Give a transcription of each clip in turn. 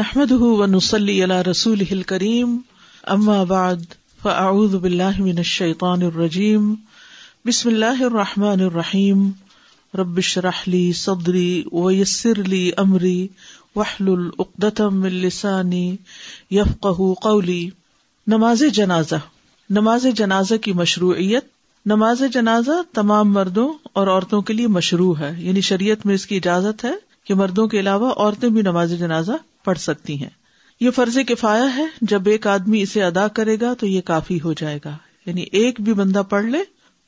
نحمد و نسلی اللہ رسول کریم اما بعد فاعوذ باللہ من الشیطان الرجیم بسم اللہ الرحمٰن الرحیم ربش رحلی صدری ویسر لی امری وحل العقدم السانی یفق قولی نماز جنازہ. نماز جنازہ کی مشروعیت، نماز جنازہ تمام مردوں اور عورتوں کے لیے مشروع ہے. یعنی شریعت میں اس کی اجازت ہے کہ مردوں کے علاوہ عورتیں بھی نماز جنازہ پڑھ سکتی ہیں۔ یہ فرض کفایا ہے، جب ایک آدمی اسے ادا کرے گا تو یہ کافی ہو جائے گا۔ یعنی ایک بھی بندہ پڑھ لے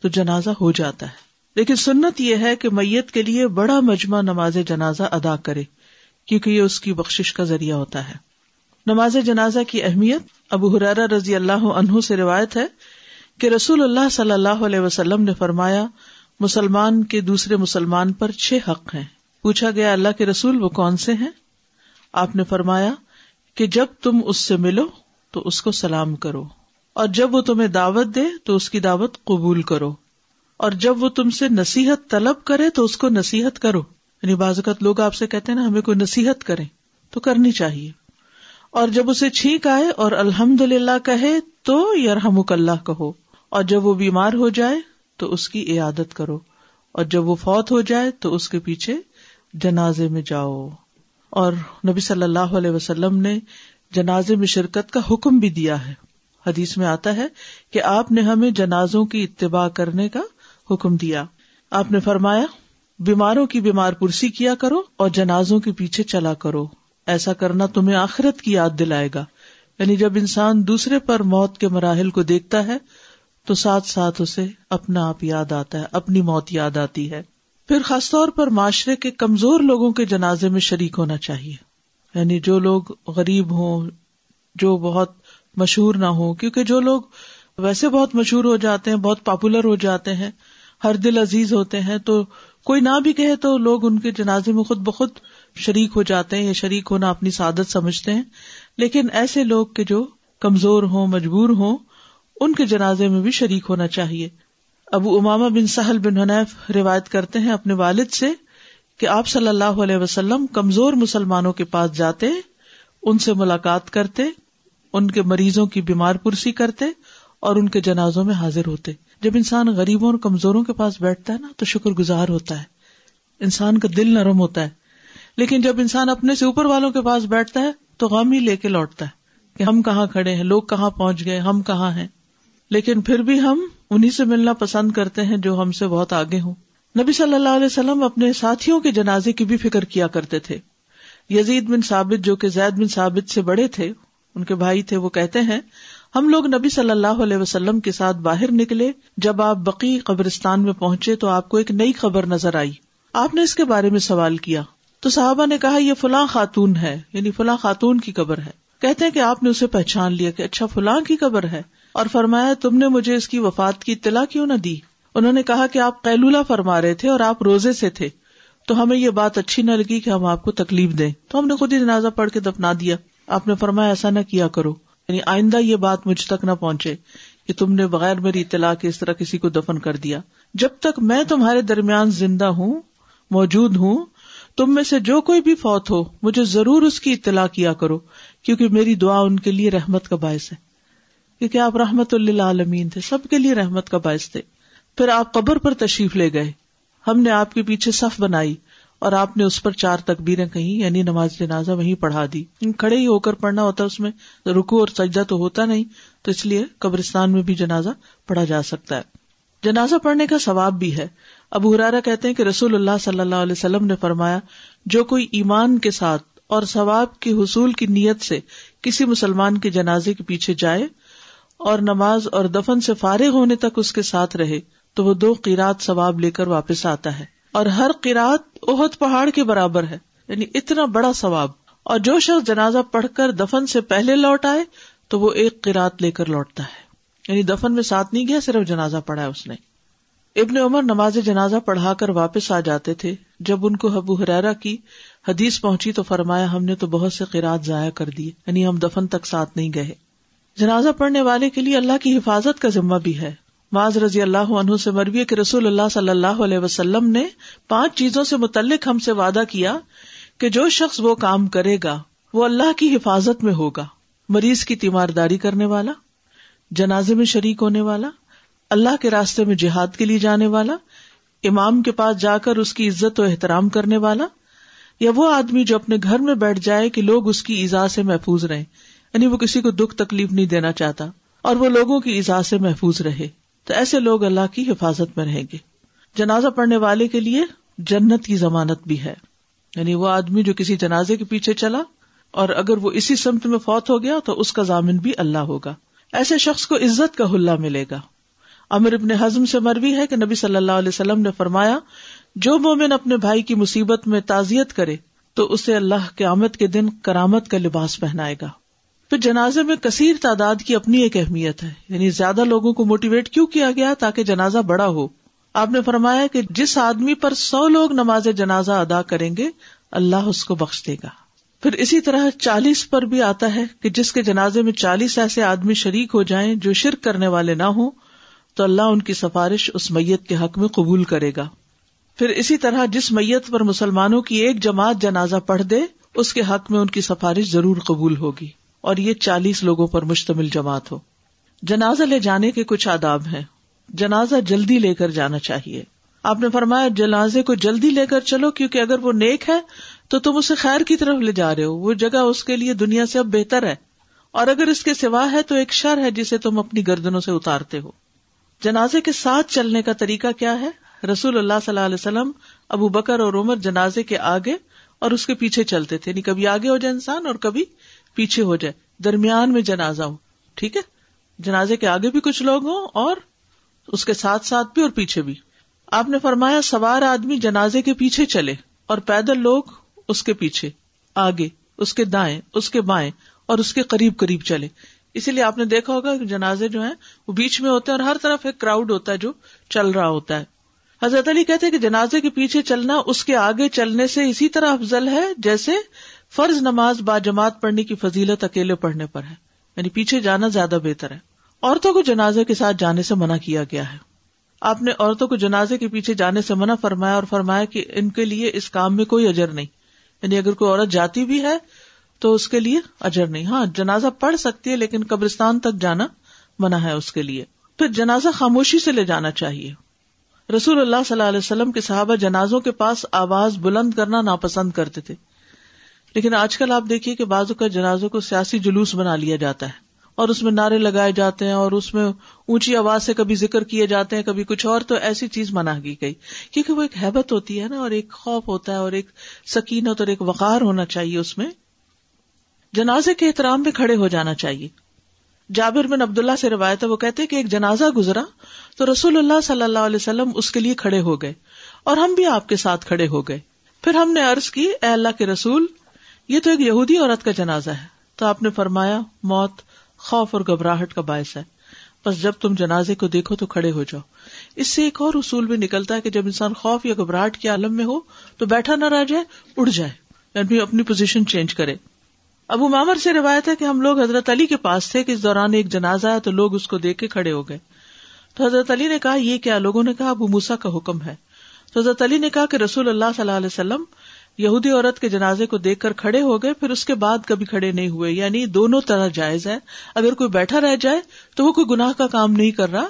تو جنازہ ہو جاتا ہے۔ لیکن سنت یہ ہے کہ میت کے لیے بڑا مجمع نماز جنازہ ادا کرے، کیونکہ یہ اس کی بخش کا ذریعہ ہوتا ہے۔ نماز جنازہ کی اہمیت، ابو حرارا رضی اللہ عنہ سے روایت ہے کہ رسول اللہ صلی اللہ علیہ وسلم نے فرمایا، مسلمان کے دوسرے مسلمان پر چھ حق ہیں۔ پوچھا گیا، اللہ کے رسول وہ کون سے ہیں؟ آپ نے فرمایا کہ جب تم اس سے ملو تو اس کو سلام کرو، اور جب وہ تمہیں دعوت دے تو اس کی دعوت قبول کرو، اور جب وہ تم سے نصیحت طلب کرے تو اس کو نصیحت کرو۔ یعنی بازوقت لوگ آپ سے کہتے ہیں نا، ہمیں کوئی نصیحت کرے تو کرنی چاہیے۔ اور جب اسے چھینک آئے اور الحمد للہ کہے تو یرحم اللہ کہو، اور جب وہ بیمار ہو جائے تو اس کی عیادت کرو، اور جب وہ فوت ہو جائے تو اس کے پیچھے جنازے میں جاؤ۔ اور نبی صلی اللہ علیہ وسلم نے جنازے میں شرکت کا حکم بھی دیا ہے۔ حدیث میں آتا ہے کہ آپ نے ہمیں جنازوں کی اتباع کرنے کا حکم دیا۔ آپ نے فرمایا، بیماروں کی بیمار پرسی کیا کرو اور جنازوں کے پیچھے چلا کرو۔ ایسا کرنا تمہیں آخرت کی یاد دلائے گا۔ یعنی جب انسان دوسرے پر موت کے مراحل کو دیکھتا ہے، تو ساتھ ساتھ اسے اپنا آپ یاد آتا ہے، اپنی موت یاد آتی ہے۔ پھر خاص طور پر معاشرے کے کمزور لوگوں کے جنازے میں شریک ہونا چاہیے۔ یعنی جو لوگ غریب ہوں، جو بہت مشہور نہ ہو کیونکہ جو لوگ ویسے بہت مشہور ہو جاتے ہیں، بہت پاپولر ہو جاتے ہیں، ہر دل عزیز ہوتے ہیں، تو کوئی نہ بھی کہے تو لوگ ان کے جنازے میں خود بخود شریک ہو جاتے ہیں یا شریک ہونا اپنی سعادت سمجھتے ہیں۔ لیکن ایسے لوگ کے جو کمزور ہوں، مجبور ہوں، ان کے جنازے میں بھی شریک ہونا چاہیے۔ ابو اماما بن سہل بن حنیف روایت کرتے ہیں اپنے والد سے کہ آپ صلی اللہ علیہ وسلم کمزور مسلمانوں کے پاس جاتے، ان سے ملاقات کرتے، ان کے مریضوں کی بیمار پرسی کرتے اور ان کے جنازوں میں حاضر ہوتے۔ جب انسان غریبوں اور کمزوروں کے پاس بیٹھتا ہے نا، تو شکر گزار ہوتا ہے۔ انسان کا دل نرم ہوتا ہے۔ لیکن جب انسان اپنے سے اوپر والوں کے پاس بیٹھتا ہے، تو غم ہی لے کے لوٹتا ہے کہ ہم کہاں کھڑے ہیں، لوگ کہاں پہنچ گئے، ہم کہاں ہیں۔ لیکن پھر بھی ہم انہیں سے ملنا پسند کرتے ہیں جو ہم سے بہت آگے ہوں۔ نبی صلی اللہ علیہ وسلم اپنے ساتھیوں کے جنازے کی بھی فکر کیا کرتے تھے۔ یزید بن ثابت جو کہ زید بن ثابت سے بڑے تھے، ان کے بھائی تھے، وہ کہتے ہیں، ہم لوگ نبی صلی اللہ علیہ وسلم کے ساتھ باہر نکلے، جب آپ بقی قبرستان میں پہنچے تو آپ کو ایک نئی خبر نظر آئی۔ آپ نے اس کے بارے میں سوال کیا۔ تو صحابہ نے کہا، یہ فلاں خاتون ہے یعنی فلاں خاتون کی قبر ہے۔ کہتے ہیں کہ آپ نے اسے پہچان لیا کہ اچھا فلاں کی قبر ہے۔ اور فرمایا، تم نے مجھے اس کی وفات کی اطلاع کیوں نہ دی؟ انہوں نے کہا کہ آپ قیلولہ فرما رہے تھے اور آپ روزے سے تھے۔ تو ہمیں یہ بات اچھی نہ لگی کہ ہم آپ کو تکلیف دیں۔ تو ہم نے خود ہی جنازہ پڑھ کے دفنا دیا۔ آپ نے فرمایا، ایسا نہ کیا کرو۔ یعنی آئندہ یہ بات مجھ تک نہ پہنچے کہ تم نے بغیر میری اطلاع کے اس طرح کسی کو دفن کر دیا۔ جب تک میں تمہارے درمیان زندہ ہوں، موجود ہوں، تم میں سے جو کوئی بھی فوت ہو، مجھے ضرور اس کی اطلاع کیا کرو، کیونکہ میری دعا ان کے لیے رحمت کا باعث ہے۔ کیونکہ آپ رحمت اللہ عالمین تھے، سب کے لیے رحمت کا باعث تھے۔ پھر آپ قبر پر تشریف لے گئے۔ ہم نے آپ کے پیچھے صف بنائی اور آپ نے اس پر چار تکبیریں کہیں یعنی نماز جنازہ وہیں پڑھا دی۔ کھڑے ہی ہو کر پڑھنا ہوتا، اس میں رکو اور سجدہ تو ہوتا نہیں، تو اس لیے قبرستان میں بھی جنازہ پڑھا جا سکتا ہے۔ جنازہ پڑھنے کا ثواب بھی ہے۔ ابو ہرارا کہتے ہیں کہ رسول اللہ صلی اللہ علیہ وسلم نے فرمایا، جو کوئی ایمان کے ساتھ اور ثواب کے حصول کی نیت سے کسی مسلمان کے جنازے کے پیچھے جائے اور نماز اور دفن سے فارغ ہونے تک اس کے ساتھ رہے تو وہ دو قیرات ثواب لے کر واپس آتا ہے اور ہر قیرات اہد پہاڑ کے برابر ہے یعنی اتنا بڑا ثواب۔ اور جو شخص جنازہ پڑھ کر دفن سے پہلے لوٹ آئے تو وہ ایک قیرات لے کر لوٹتا ہے۔ یعنی دفن میں ساتھ نہیں گیا، صرف جنازہ پڑھا ہے اس نے۔ ابن عمر نماز جنازہ پڑھا کر واپس آ جاتے تھے۔ جب ان کو ابو حرارا کی حدیث پہنچی تو فرمایا، ہم نے تو بہت سے قیرات ضائع کر دیے یعنی ہم دفن تک ساتھ نہیں گئے۔ جنازہ پڑھنے والے کے لیے اللہ کی حفاظت کا ذمہ بھی ہے۔ معاذ رضی اللہ عنہ سے مروی کہ رسول اللہ صلی اللہ علیہ وسلم نے پانچ چیزوں سے متعلق ہم سے وعدہ کیا کہ جو شخص وہ کام کرے گا، وہ اللہ کی حفاظت میں ہوگا۔ مریض کی تیمارداری کرنے والا، جنازے میں شریک ہونے والا، اللہ کے راستے میں جہاد کے لیے جانے والا، امام کے پاس جا کر اس کی عزت و احترام کرنے والا، یا وہ آدمی جو اپنے گھر میں بیٹھ جائے کہ لوگ اس کی ایزا سے محفوظ رہے یعنی وہ کسی کو دکھ تکلیف نہیں دینا چاہتا اور وہ لوگوں کی ایزا سے محفوظ رہے تو ایسے لوگ اللہ کی حفاظت میں رہیں گے۔ جنازہ پڑھنے والے کے لیے جنت کی ضمانت بھی ہے۔ یعنی وہ آدمی جو کسی جنازے کے پیچھے چلا اور اگر وہ اسی سمت میں فوت ہو گیا تو اس کا ضامن بھی اللہ ہوگا۔ ایسے شخص کو عزت کا حلہ ملے گا۔ امر ابن ہزم سے مروی ہے کہ نبی صلی اللہ علیہ وسلم نے فرمایا، جو مومن اپنے بھائی کی مصیبت میں تعزیت کرے تو اسے اللہ کے آمد کے دن کرامت کا لباس پہنائے گا۔ پھر جنازے میں کثیر تعداد کی اپنی ایک اہمیت ہے۔ یعنی زیادہ لوگوں کو موٹیویٹ کیوں کیا گیا تاکہ جنازہ بڑا ہو؟ آپ نے فرمایا کہ جس آدمی پر سو لوگ نماز جنازہ ادا کریں گے، اللہ اس کو بخش دے گا۔ پھر اسی طرح چالیس پر بھی آتا ہے کہ جس کے جنازے میں چالیس ایسے آدمی شریک ہو جائیں جو شرک کرنے والے نہ ہوں، تو اللہ ان کی سفارش اس میت کے حق میں قبول کرے گا۔ پھر اسی طرح جس میت پر مسلمانوں کی ایک جماعت جنازہ پڑھ دے، اس کے حق میں ان کی سفارش ضرور قبول ہوگی۔ اور یہ چالیس لوگوں پر مشتمل جماعت ہو۔ جنازہ لے جانے کے کچھ آداب ہیں۔ جنازہ جلدی لے کر جانا چاہیے۔ آپ نے فرمایا، جنازے کو جلدی لے کر چلو، کیونکہ اگر وہ نیک ہے تو تم اسے خیر کی طرف لے جا رہے ہو۔ وہ جگہ اس کے لیے دنیا سے اب بہتر ہے۔ اور اگر اس کے سوا ہے تو ایک شر ہے جسے تم اپنی گردنوں سے اتارتے ہو۔ جنازے کے ساتھ چلنے کا طریقہ کیا ہے؟ رسول اللہ صلی اللہ علیہ وسلم ابو بکر اور عمر جنازے کے آگے اور اس کے پیچھے چلتے تھے۔ یعنی کبھی آگے ہو جائے انسان اور کبھی پیچھے ہو جائے۔ درمیان میں جنازہ ہو، ٹھیک ہے؟ جنازے کے آگے بھی کچھ لوگ ہوں اور اس کے ساتھ ساتھ بھی اور پیچھے بھی۔ آپ نے فرمایا، سوار آدمی جنازے کے پیچھے چلے اور پیدل لوگ اس کے پیچھے، آگے، اس کے دائیں، اس کے بائیں اور اس کے قریب قریب چلے۔ اسی لیے آپ نے دیکھا ہوگا کہ جنازے جو ہیں، وہ بیچ میں ہوتے ہیں اور ہر طرف ایک کراؤڈ ہوتا ہے جو چل رہا ہوتا ہے۔ حضرت علی کہتے کہ جنازے کے پیچھے چلنا، اس کے آگے چلنے سے اسی طرح افضل ہے جیسے فرض نماز با جماعت پڑھنے کی فضیلت اکیلے پڑھنے پر ہے۔ یعنی پیچھے جانا زیادہ بہتر ہے۔ عورتوں کو جنازے کے ساتھ جانے سے منع کیا گیا ہے۔ آپ نے عورتوں کو جنازے کے پیچھے جانے سے منع فرمایا اور فرمایا کہ ان کے لیے اس کام میں کوئی اجر نہیں۔ یعنی اگر کوئی عورت جاتی بھی ہے تو اس کے لیے اجر نہیں۔ ہاں جنازہ پڑھ سکتی ہے لیکن قبرستان تک جانا منع ہے اس کے لیے۔ پھر جنازہ خاموشی سے لے جانا چاہیے۔ رسول اللہ صلی اللہ علیہ وسلم کے صحابہ جنازوں کے پاس آواز بلند کرنا ناپسند کرتے تھے۔ لیکن آج کل آپ دیکھیے کہ بعض کا جنازوں کو سیاسی جلوس بنا لیا جاتا ہے اور اس میں نعرے لگائے جاتے ہیں اور اس میں اونچی آواز سے کبھی ذکر کیے جاتے ہیں، کبھی کچھ اور، تو ایسی چیز منع کی گئی۔ کیونکہ وہ ایک حیبت ہوتی ہے نا، اور ایک خوف ہوتا ہے اور ایک سکینت اور ایک وقار ہونا چاہیے اس میں۔ جنازے کے احترام میں کھڑے ہو جانا چاہیے۔ جابر بن عبداللہ سے روایت ہے، وہ کہتے کہ ایک جنازہ گزرا تو رسول اللہ صلی اللہ علیہ وسلم اس کے لیے کھڑے ہو گئے اور ہم بھی آپ کے ساتھ کھڑے ہو گئے۔ پھر ہم نے ارض کی، اے اللہ کے رسول یہ تو ایک یہودی عورت کا جنازہ ہے۔ تو آپ نے فرمایا، موت خوف اور گھبراہٹ کا باعث ہے۔ بس جب تم جنازے کو دیکھو تو کھڑے ہو جاؤ۔ اس سے ایک اور اصول بھی نکلتا ہے کہ جب انسان خوف یا گھبراہٹ کے عالم میں ہو تو بیٹھا نہ رہ جائے، اڑ جائے۔ یعنی اپنی پوزیشن چینج کرے۔ ابو مامر سے روایت ہے کہ ہم لوگ حضرت علی کے پاس تھے کہ اس دوران ایک جنازہ ہے تو لوگ اس کو دیکھ کے کھڑے ہو گئے۔ تو حضرت علی نے کہا، یہ کیا؟ لوگوں نے کہا، ابو موسا کا حکم ہے۔ تو حضرت علی نے کہا کہ رسول اللہ صلی اللہ علیہ وسلم یہودی عورت کے جنازے کو دیکھ کر کھڑے ہو گئے، پھر اس کے بعد کبھی کھڑے نہیں ہوئے۔ یعنی دونوں طرح جائز ہے۔ اگر کوئی بیٹھا رہ جائے تو وہ کوئی گناہ کا کام نہیں کر رہا،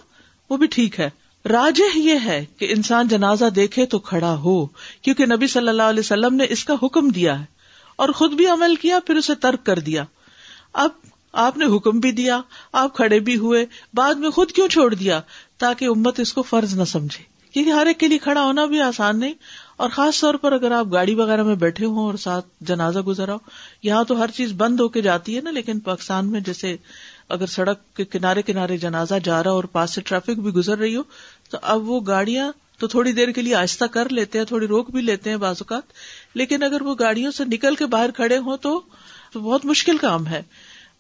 وہ بھی ٹھیک ہے۔ راج یہ ہے کہ انسان جنازہ دیکھے تو کھڑا ہو، کیونکہ نبی صلی اللہ علیہ وسلم نے اس کا حکم دیا ہے۔ اور خود بھی عمل کیا، پھر اسے ترک کر دیا۔ اب آپ نے حکم بھی دیا، آپ کھڑے بھی ہوئے، بعد میں خود کیوں چھوڑ دیا؟ تاکہ امت اس کو فرض نہ سمجھے۔ کیونکہ ہر ایک کے لیے کھڑا ہونا بھی آسان نہیں۔ اور خاص طور پر اگر آپ گاڑی وغیرہ میں بیٹھے ہوں اور ساتھ جنازہ گزرا ہو، یہاں تو ہر چیز بند ہو کے جاتی ہے نا، لیکن پاکستان میں جیسے اگر سڑک کے کنارے کنارے جنازہ جا رہا اور پاس سے ٹریفک بھی گزر رہی ہو، تو اب وہ گاڑیاں تو تھوڑی دیر کے لیے آہستہ کر لیتے ہیں، تھوڑی روک بھی لیتے ہیں بعض اوقات، لیکن اگر وہ گاڑیوں سے نکل کے باہر کھڑے ہوں تو بہت مشکل کام ہے۔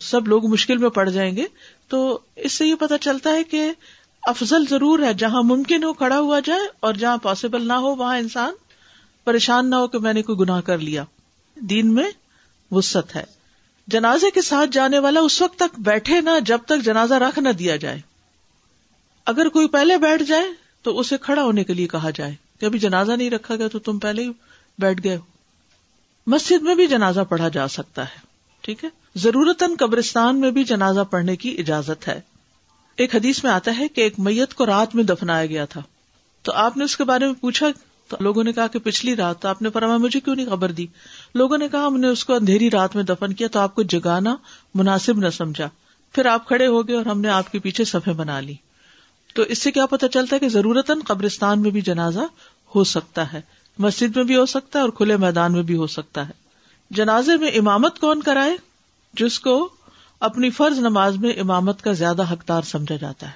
سب لوگ مشکل میں پڑ جائیں گے۔ تو اس سے یہ پتا چلتا ہے کہ افضل ضرور ہے جہاں ممکن ہو کھڑا ہوا جائے اور جہاں پاسبل نہ ہو، وہاں انسان پریشان نہ ہو کہ میں نے کوئی گناہ کر لیا۔ دین میں وسط ہے۔ جنازے کے ساتھ جانے والا اس وقت تک بیٹھے نہ جب تک جنازہ رکھ نہ دیا جائے۔ اگر کوئی پہلے بیٹھ جائے تو اسے کھڑا ہونے کے لیے کہا جائے کہ ابھی جنازہ نہیں رکھا گیا تو تم پہلے ہی بیٹھ گئے ہو۔ مسجد میں بھی جنازہ پڑھا جا سکتا ہے، ٹھیک ہے؟ ضرورت قبرستان میں بھی جنازہ پڑھنے کی اجازت ہے۔ ایک حدیث میں آتا ہے کہ ایک میت کو رات میں دفنایا گیا تھا۔ تو آپ نے اس کے بارے میں پوچھا، تو لوگوں نے کہا کہ پچھلی رات تو آپ نے فرمایا مجھے کیوں نہیں خبر دی؟ لوگوں نے کہا ہم نے اس کو اندھیری رات میں دفن کیا تو آپ کو جگانا مناسب نہ سمجھا۔ پھر آپ کھڑے ہو گئے اور ہم نے آپ کے پیچھے صفحے بنا لی۔ تو اس سے کیا پتا چلتا ہے کہ ضرورت قبرستان میں بھی جنازہ ہو سکتا ہے، مسجد میں بھی ہو سکتا ہے اور کھلے میدان میں بھی ہو سکتا ہے۔ جنازے میں امامت کون کرائے؟ جس کو اپنی فرض نماز میں امامت کا زیادہ حقدار سمجھا جاتا ہے۔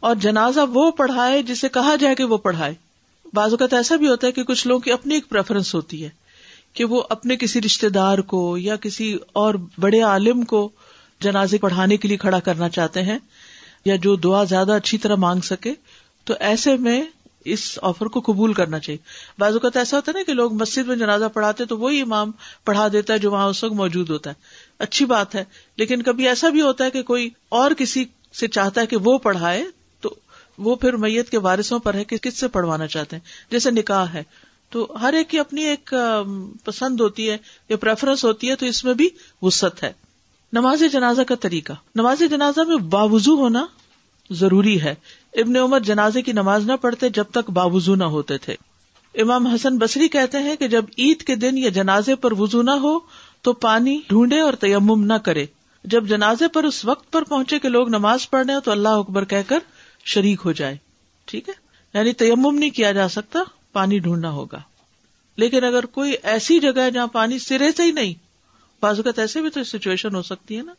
اور جنازہ وہ پڑھائے جسے کہا جائے کہ وہ پڑھائے۔ بعض اوقات ایسا بھی ہوتا ہے کہ کچھ لوگوں کی اپنی ایک پریفرنس ہوتی ہے کہ وہ اپنے کسی رشتے دار کو یا کسی اور بڑے عالم کو جنازے پڑھانے کے لیے کھڑا کرنا چاہتے ہیں یا جو دعا زیادہ اچھی طرح مانگ سکے، تو ایسے میں اس آفر کو قبول کرنا چاہیے۔ بعض اوقات ایسا ہوتا ہے نا کہ لوگ مسجد میں جنازہ پڑھاتے تو وہی امام پڑھا دیتا ہے جو وہاں اس وقت موجود ہوتا ہے۔ اچھی بات ہے لیکن کبھی ایسا بھی ہوتا ہے کہ کوئی اور کسی سے چاہتا ہے کہ وہ پڑھائے تو وہ پھر میت کے وارثوں پر ہے کہ کس سے پڑھوانا چاہتے ہیں؟ جیسے نکاح ہے تو ہر ایک کی اپنی ایک پسند ہوتی ہے یا پریفرنس ہوتی ہے تو اس میں بھی وسط ہے۔ نماز جنازہ کا طریقہ۔ نماز جنازہ میں باوضو ہونا ضروری ہے۔ ابن عمر جنازے کی نماز نہ پڑھتے جب تک باوضو نہ ہوتے تھے۔ امام حسن بصری کہتے ہیں کہ جب عید کے دن یا جنازے پر وضو نہ ہو تو پانی ڈھونڈے اور تیمم نہ کرے۔ جب جنازے پر اس وقت پر پہنچے کہ لوگ نماز پڑھنے تو اللہ اکبر کہہ کر شریک ہو جائے۔ ٹھیک ہے؟ یعنی تیمم نہیں کیا جا سکتا، پانی ڈھونڈنا ہوگا۔ لیکن اگر کوئی ایسی جگہ ہے جہاں پانی سرے سے ہی نہیں بازوقت ایسے بھی تو سچویشن ہو سکتی ہے نا۔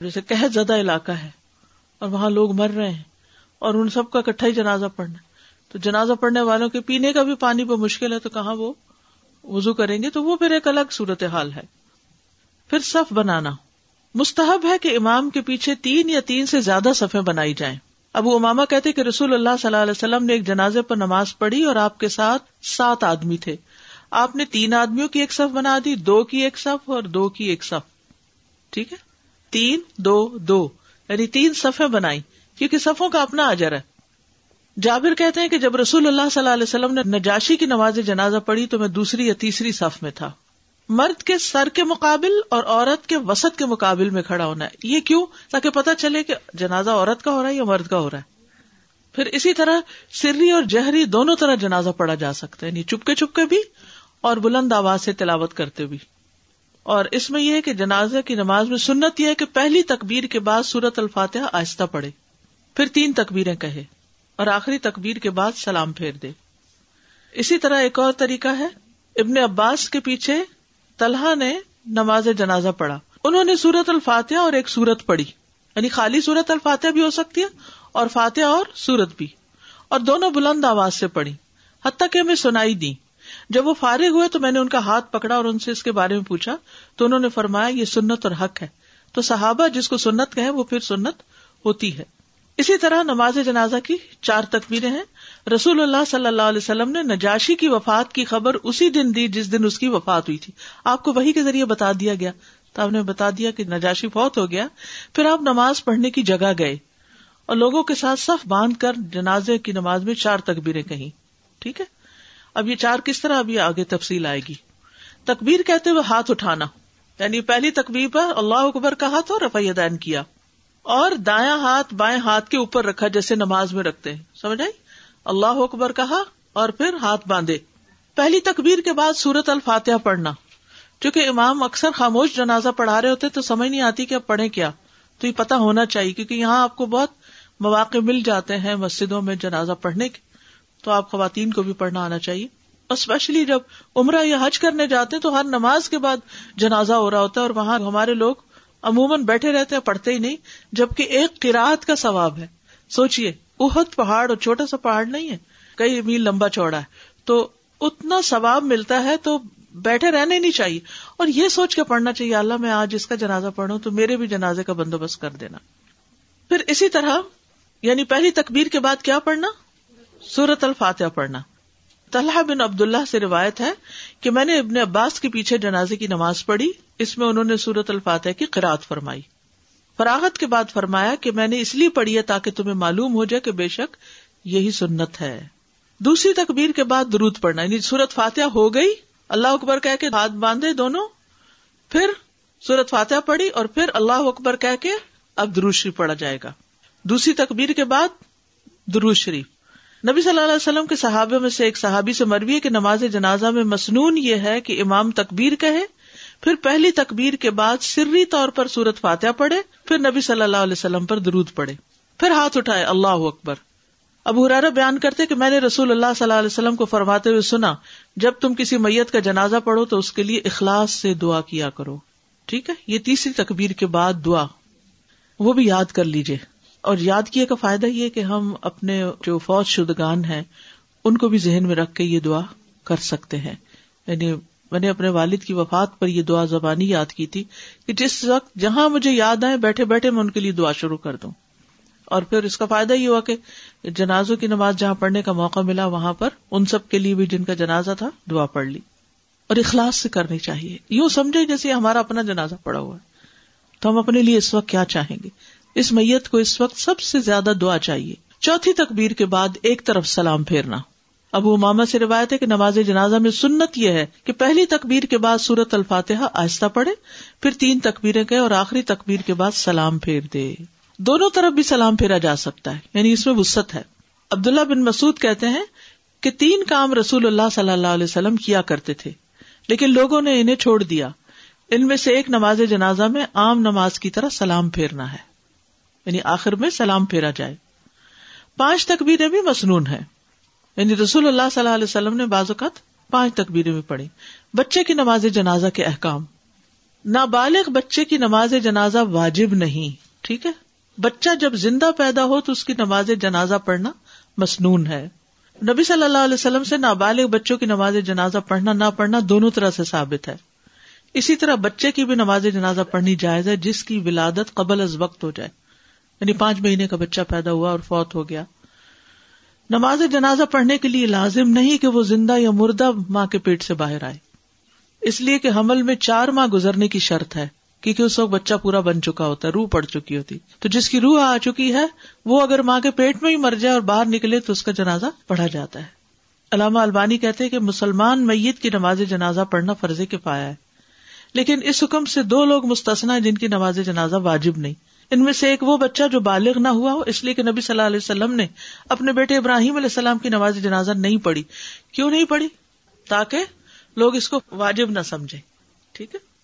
جیسے کہ زدہ علاقہ ہے اور وہاں لوگ مر رہے ہیں اور ان سب کا کٹھا ہی جنازہ پڑھنا تو جنازہ پڑھنے والوں کے پینے کا بھی پانی پہ مشکل ہے، تو کہاں وہ وزو کریں گے؟ تو وہ پھر ایک الگ صورت حال ہے۔ پھر صف بنانا۔ مستحب ہے کہ امام کے پیچھے تین یا تین سے زیادہ صفیں بنائی جائیں۔ ابو اماما کہتے کہ رسول اللہ صلی اللہ علیہ وسلم نے ایک جنازے پر نماز پڑھی اور آپ کے ساتھ سات آدمی تھے۔ آپ نے تین آدمیوں کی ایک صف بنا دی، دو کی ایک صف اور دو کی ایک صف۔ ٹھیک ہے؟ تین، دو دو۔ یعنی تین صفیں بنائی، کیونکہ صفوں کا اپنا اجر ہے۔ جابر کہتے ہیں کہ جب رسول اللہ صلی اللہ علیہ وسلم نے نجاشی کی نماز جنازہ پڑھی تو میں دوسری یا تیسری صف میں تھا۔ مرد کے سر کے مقابل اور عورت کے وسط کے مقابل میں کھڑا ہونا ہے۔ یہ کیوں؟ تاکہ پتا چلے کہ جنازہ عورت کا ہو رہا ہے یا مرد کا ہو رہا ہے۔ پھر اسی طرح سری اور جہری دونوں طرح جنازہ پڑا جا سکتا ہے یعنی چپکے چپکے بھی اور بلند آواز سے تلاوت کرتے بھی اور اس میں یہ ہے کہ جنازہ کی نماز میں سنت یہ ہے کہ پہلی تکبیر کے بعد سورت الفاتحہ آہستہ پڑے پھر تین تکبیریں کہے اور آخری تکبیر کے بعد سلام پھیر دے۔ اسی طرح ایک اور طریقہ ہے، ابن عباس کے پیچھے طلحہ نے نماز جنازہ پڑھا۔ انہوں نے سورت الفاتحہ اور ایک سورت پڑھی۔ یعنی خالی سورت الفاتحہ بھی ہو سکتی ہے اور فاتحہ اور سورت بھی۔ اور دونوں بلند آواز سے پڑھی۔ حتیٰ کہ ہمیں سنائی دی۔ جب وہ فارغ ہوئے تو میں نے ان کا ہاتھ پکڑا اور ان سے اس کے بارے میں پوچھا۔ تو انہوں نے فرمایا، یہ سنت اور حق ہے۔ تو صحابہ جس کو سنت کہیں وہ پھر سنت ہوتی ہے۔ اسی طرح نماز جنازہ کی چار تکبیریں ہیں۔ رسول اللہ صلی اللہ علیہ وسلم نے نجاشی کی وفات کی خبر اسی دن دی جس دن اس کی وفات ہوئی تھی۔ آپ کو وہی کے ذریعے بتا دیا گیا۔ تو آپ نے بتا دیا کہ نجاشی فوت ہو گیا۔ پھر آپ نماز پڑھنے کی جگہ گئے اور لوگوں کے ساتھ صف باندھ کر جنازے کی نماز میں چار تکبیریں کہیں۔ ٹھیک ہے؟ اب یہ چار کس طرح ابھی آگے تفصیل آئے گی۔ تکبیر کہتے ہوئے ہاتھ اٹھانا۔ یعنی پہلی تکبیر پر اللہ اکبر کا ہاتھ اور رفیہ دین کیا۔ اور دایاں ہاتھ بائیں ہاتھ کے اوپر رکھا جیسے نماز میں رکھتے ہیں۔ سمجھ آئی؟ اللہ اکبر کہا اور پھر ہاتھ باندھے۔ پہلی تکبیر کے بعد سورت الفاتحہ پڑھنا۔ چونکہ امام اکثر خاموش جنازہ پڑھا رہے ہوتے تو سمجھ نہیں آتی کہ اب پڑھیں کیا۔ تو یہ پتا ہونا چاہیے کیونکہ یہاں آپ کو بہت مواقع مل جاتے ہیں مسجدوں میں جنازہ پڑھنے کے۔ تو آپ خواتین کو بھی پڑھنا آنا چاہیے۔ اسپیشلی جب عمرہ یا حج کرنے جاتے ہیں تو ہر نماز کے بعد جنازہ ہو رہا ہوتا ہے اور وہاں ہمارے لوگ عموماً بیٹھے رہتے ہیں، پڑھتے ہی نہیں، جبکہ ایک قرآت کا ثواب ہے۔ سوچیے اہد پہاڑ اور چھوٹا سا پہاڑ نہیں ہے، کئی میل لمبا چوڑا ہے۔ تو اتنا ثواب ملتا ہے تو بیٹھے رہنے نہیں چاہیے۔ اور یہ سوچ کے پڑھنا چاہیے، اللہ میں آج اس کا جنازہ پڑھوں تو میرے بھی جنازے کا بندوبست کر دینا۔ پھر اسی طرح یعنی پہلی تکبیر کے بعد کیا پڑھنا؟ سورت الفاتحہ پڑھنا۔ طلحہ بن عبد اللہ سے روایت ہے کہ میں نے ابن عباس کے پیچھے جنازے کی نماز پڑھی۔ اس میں انہوں نے سورت الفاتح کی قرآد فرمائی۔ فراغت کے بعد فرمایا کہ میں نے اس لیے پڑھی ہے تاکہ تمہیں معلوم ہو جائے کہ بے شک یہی سنت ہے۔ دوسری تکبیر کے بعد درود پڑھنا یعنی سورت فاتحہ ہو گئی، اللہ اکبر کہہ کے ہاتھ باندھے دونوں، پھر سورت فاتح پڑھی اور پھر اللہ اکبر کہہ کے اب دروشری پڑھا جائے گا۔ دوسری تکبیر کے بعد درود شریف۔ نبی صلی اللہ علیہ وسلم کے صحابے میں سے ایک صحابی سے مروی ہے کہ نماز جنازہ میں مصنون یہ ہے کہ امام تکبیر کہے پھر پہلی تکبیر کے بعد سری طور پر سورت فاتحہ پڑھے، پھر نبی صلی اللہ علیہ وسلم پر درود پڑے پھر ہاتھ اٹھائے، اللہ اکبر۔ اب حرارا بیان کرتے کہ میں نے رسول اللہ صلی اللہ علیہ وسلم کو فرماتے ہوئے سنا، جب تم کسی میت کا جنازہ پڑھو تو اس کے لیے اخلاص سے دعا کیا کرو۔ ٹھیک ہے؟ یہ تیسری تکبیر کے بعد دعا۔ وہ بھی یاد کر لیجیے اور یاد کیے کا فائدہ یہ کہ ہم اپنے جو فوج شدگان ہیں، ان کو بھی ذہن میں رکھ کے یہ دعا کر سکتے ہیں۔ یعنی میں نے اپنے والد کی وفات پر یہ دعا زبانی یاد کی تھی کہ جس وقت جہاں مجھے یاد آئے بیٹھے بیٹھے میں ان کے لیے دعا شروع کر دوں۔ اور پھر اس کا فائدہ یہ ہوا کہ جنازوں کی نماز جہاں پڑھنے کا موقع ملا وہاں پر ان سب کے لیے بھی جن کا جنازہ تھا دعا پڑھ لی۔ اور اخلاص سے کرنی چاہیے۔ یوں سمجھے جیسے ہمارا اپنا جنازہ پڑا ہوا ہے۔ تو ہم اپنے لیے اس وقت کیا چاہیں گے؟ اس میت کو اس وقت سب سے زیادہ دعا چاہیے۔ چوتھی تکبیر کے بعد ایک طرف سلام پھیرنا۔ ابو ماما سے روایت ہے کہ نماز جنازہ میں سنت یہ ہے کہ پہلی تکبیر کے بعد سورت الفاتحہ آہستہ پڑھے، پھر تین تکبیریں گئے اور آخری تکبیر کے بعد سلام پھیر دے۔ دونوں طرف بھی سلام پھیرا جا سکتا ہے یعنی اس میں وسط ہے۔ عبداللہ بن مسعود کہتے ہیں کہ تین کام رسول اللہ صلی اللہ علیہ وسلم کیا کرتے تھے، لیکن لوگوں نے انہیں چھوڑ دیا۔ ان میں سے ایک نماز جنازہ میں عام نماز کی طرح سلام پھیرنا ہے یعنی آخر میں سلام پھیرا جائے۔ پانچ تکبیریں بھی مصنون ہے یعنی رسول اللہ صلی اللہ علیہ وسلم نے بعض اوقات پانچ تکبیریں بھی پڑھی۔ بچے کی نماز جنازہ کے احکام۔ نابالغ بچے کی نماز جنازہ واجب نہیں، ٹھیک ہے؟ بچہ جب زندہ پیدا ہو تو اس کی نماز جنازہ پڑھنا مصنون ہے۔ نبی صلی اللہ علیہ وسلم سے نابالغ بچوں کی نماز جنازہ پڑھنا، نہ پڑھنا دونوں طرح سے ثابت ہے۔ اسی طرح بچے کی بھی نماز جنازہ پڑھنی جائز ہے، جس کی ولادت قبل از وقت ہو جائے۔ یعنی پانچ مہینے کا بچہ پیدا ہوا اور فوت ہو گیا۔ نماز جنازہ پڑھنے کے لیے لازم نہیں کہ وہ زندہ یا مردہ ماں کے پیٹ سے باہر آئے۔ اس لیے کہ حمل میں چار ماہ گزرنے کی شرط ہے، کیونکہ اس وقت بچہ پورا بن چکا ہوتا ہے، روح پڑ چکی ہوتی۔ تو جس کی روح آ چکی ہے، وہ اگر ماں کے پیٹ میں ہی مر جائے اور باہر نکلے تو اس کا جنازہ پڑھا جاتا ہے۔ علامہ البانی کہتے کہ مسلمان میت کی نماز جنازہ پڑھنا فرض کے پایا ہے۔ لیکن اس حکم سے دو لوگ مستثنا جن کی نماز جنازہ واجب نہیں۔ ان میں سے ایک وہ بچہ جو بالغ نہ ہوا ہو، اس لیے کہ نبی صلی اللہ علیہ وسلم نے اپنے بیٹے ابراہیم علیہ السلام کی نماز جنازہ نہیں پڑھی۔ کیوں نہیں پڑھی؟ تاکہ لوگ اس کو واجب نہ سمجھے ٹھیک ہے؟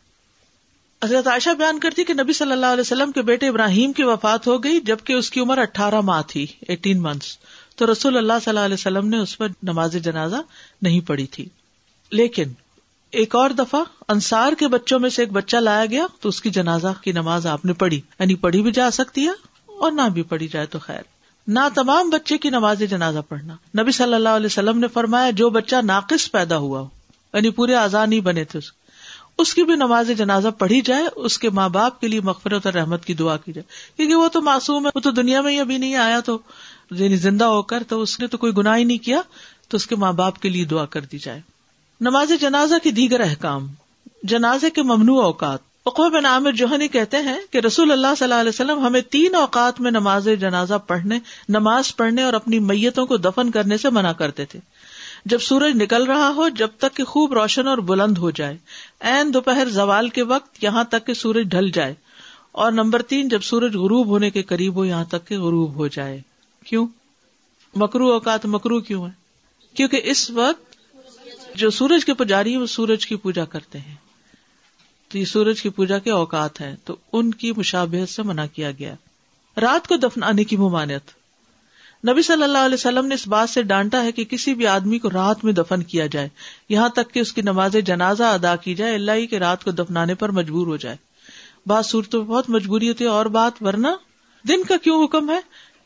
حضرت عائشہ بیان کرتی کہ نبی صلی اللہ علیہ وسلم کے بیٹے ابراہیم کی وفات ہو گئی، جبکہ اس کی عمر اٹھارہ ماہ تھی ایٹین منتھس تو رسول اللہ صلی اللہ علیہ وسلم نے اس پر نماز جنازہ نہیں پڑھی تھی۔ لیکن ایک اور دفعہ انصار کے بچوں میں سے ایک بچہ لایا گیا تو اس کی جنازہ کی نماز آپ نے پڑھی یعنی پڑھی بھی جا سکتی ہے اور نہ بھی پڑھی جائے تو خیر۔ نہ تمام بچے کی نماز جنازہ پڑھنا۔ نبی صلی اللہ علیہ وسلم نے فرمایا، جو بچہ ناقص پیدا ہوا ہو یعنی پورے آزاد نہیں بنے تھے اس کی بھی نماز جنازہ پڑھی جائے، اس کے ماں باپ کے لیے مغفرت اور رحمت کی دعا کی جائے۔ کیونکہ وہ تو معصوم ہے، وہ تو دنیا میں ہی ابھی نہیں آیا تو یعنی زندہ ہو کر تو اس نے تو کوئی گناہ ہی نہیں کیا، تو اس کے ماں باپ کے لیے دعا کر دی جائے۔ نماز جنازہ کی دیگر احکام، جنازے کے ممنوع اوقات۔ بن عامر جوہنی کہتے ہیں کہ رسول اللہ صلی اللہ علیہ وسلم ہمیں تین اوقات میں نماز جنازہ پڑھنے، نماز پڑھنے اور اپنی میتوں کو دفن کرنے سے منع کرتے تھے۔ جب سورج نکل رہا ہو، جب تک کہ خوب روشن اور بلند ہو جائے۔ این دوپہر زوال کے وقت یہاں تک کہ سورج ڈھل جائے۔ اور نمبر تین، جب سورج غروب ہونے کے قریب ہو، یہاں تک کہ غروب ہو جائے۔ کیوں؟ مکرو اوقات مکرو کیوں ہے کیونکہ اس وقت جو سورج کے پجاری وہ سورج کی پوجا کرتے ہیں۔ تو یہ سورج کی پوجا کے اوقات ہیں۔ تو ان کی مشابہت سے منع کیا گیا۔ رات کو دفنانے کی ممانعت۔ نبی صلی اللہ علیہ وسلم نے اس بات سے ڈانٹا ہے کہ کسی بھی آدمی کو رات میں دفن کیا جائے۔ یہاں تک کہ اس کی نماز جنازہ ادا کی جائے۔ اللہ ہی کے رات کو دفنانے پر مجبور ہو جائے۔ بات صورتوں بہت مجبوری ہوتی ہے۔ اور بات، ورنہ دن کا کیوں حکم ہے؟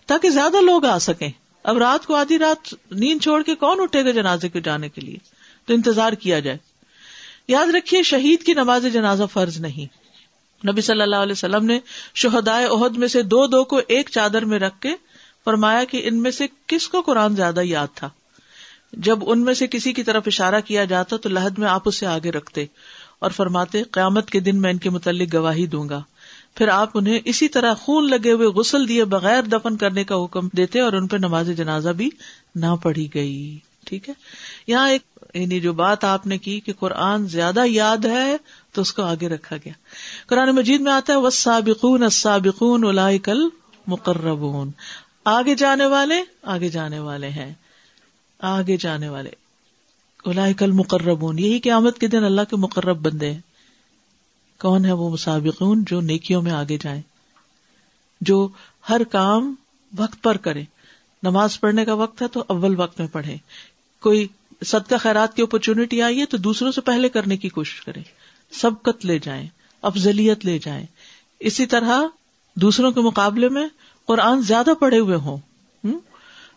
تاکہ زیادہ لوگ آ سکیں۔ اب رات کو آدھی رات نیند چھوڑ کے کون اٹھے گا جنازے کے جانے کے لیے؟ تو انتظار کیا جائے۔ یاد رکھیے شہید کی نماز جنازہ فرض نہیں۔ نبی صلی اللہ علیہ وسلم نے شہدائے عہد میں سے دو دو کو ایک چادر میں رکھ کے فرمایا کہ ان میں سے کس کو قرآن زیادہ یاد تھا۔ جب ان میں سے کسی کی طرف اشارہ کیا جاتا تو لہد میں آپ اسے آگے رکھتے اور فرماتے، قیامت کے دن میں ان کے متعلق گواہی دوں گا۔ پھر آپ انہیں اسی طرح خون لگے ہوئے غسل دیے بغیر دفن کرنے کا حکم دیتے اور ان پہ نماز جنازہ بھی نہ پڑھی گئی۔ ٹھیک ہے؟ یہاں ایک یعنی جو بات آپ نے کی کہ قرآن زیادہ یاد ہے تو اس کو آگے رکھا گیا۔ قرآن مجید میں آتا ہے وہ سابقون سابقون کل مقربون آگے جانے والے، آگے جانے والے ہیں۔ آگے جانے والے۔ کل مقربون یہی قیامت کے دن اللہ کے مقرب بندے ہیں۔ کون ہے وہ مسابقون جو نیکیوں میں آگے جائیں؟ جو ہر کام وقت پر کرے نماز پڑھنے کا وقت ہے تو اول وقت میں پڑھے کوئی صدقہ خیرات کی اپرچونٹی آئی ہے تو دوسروں سے پہلے کرنے کی کوشش کرے سبقت لے جائیں، افضلیت لے جائیں۔ اسی طرح دوسروں کے مقابلے میں قرآن زیادہ پڑھے ہوئے ہوں۔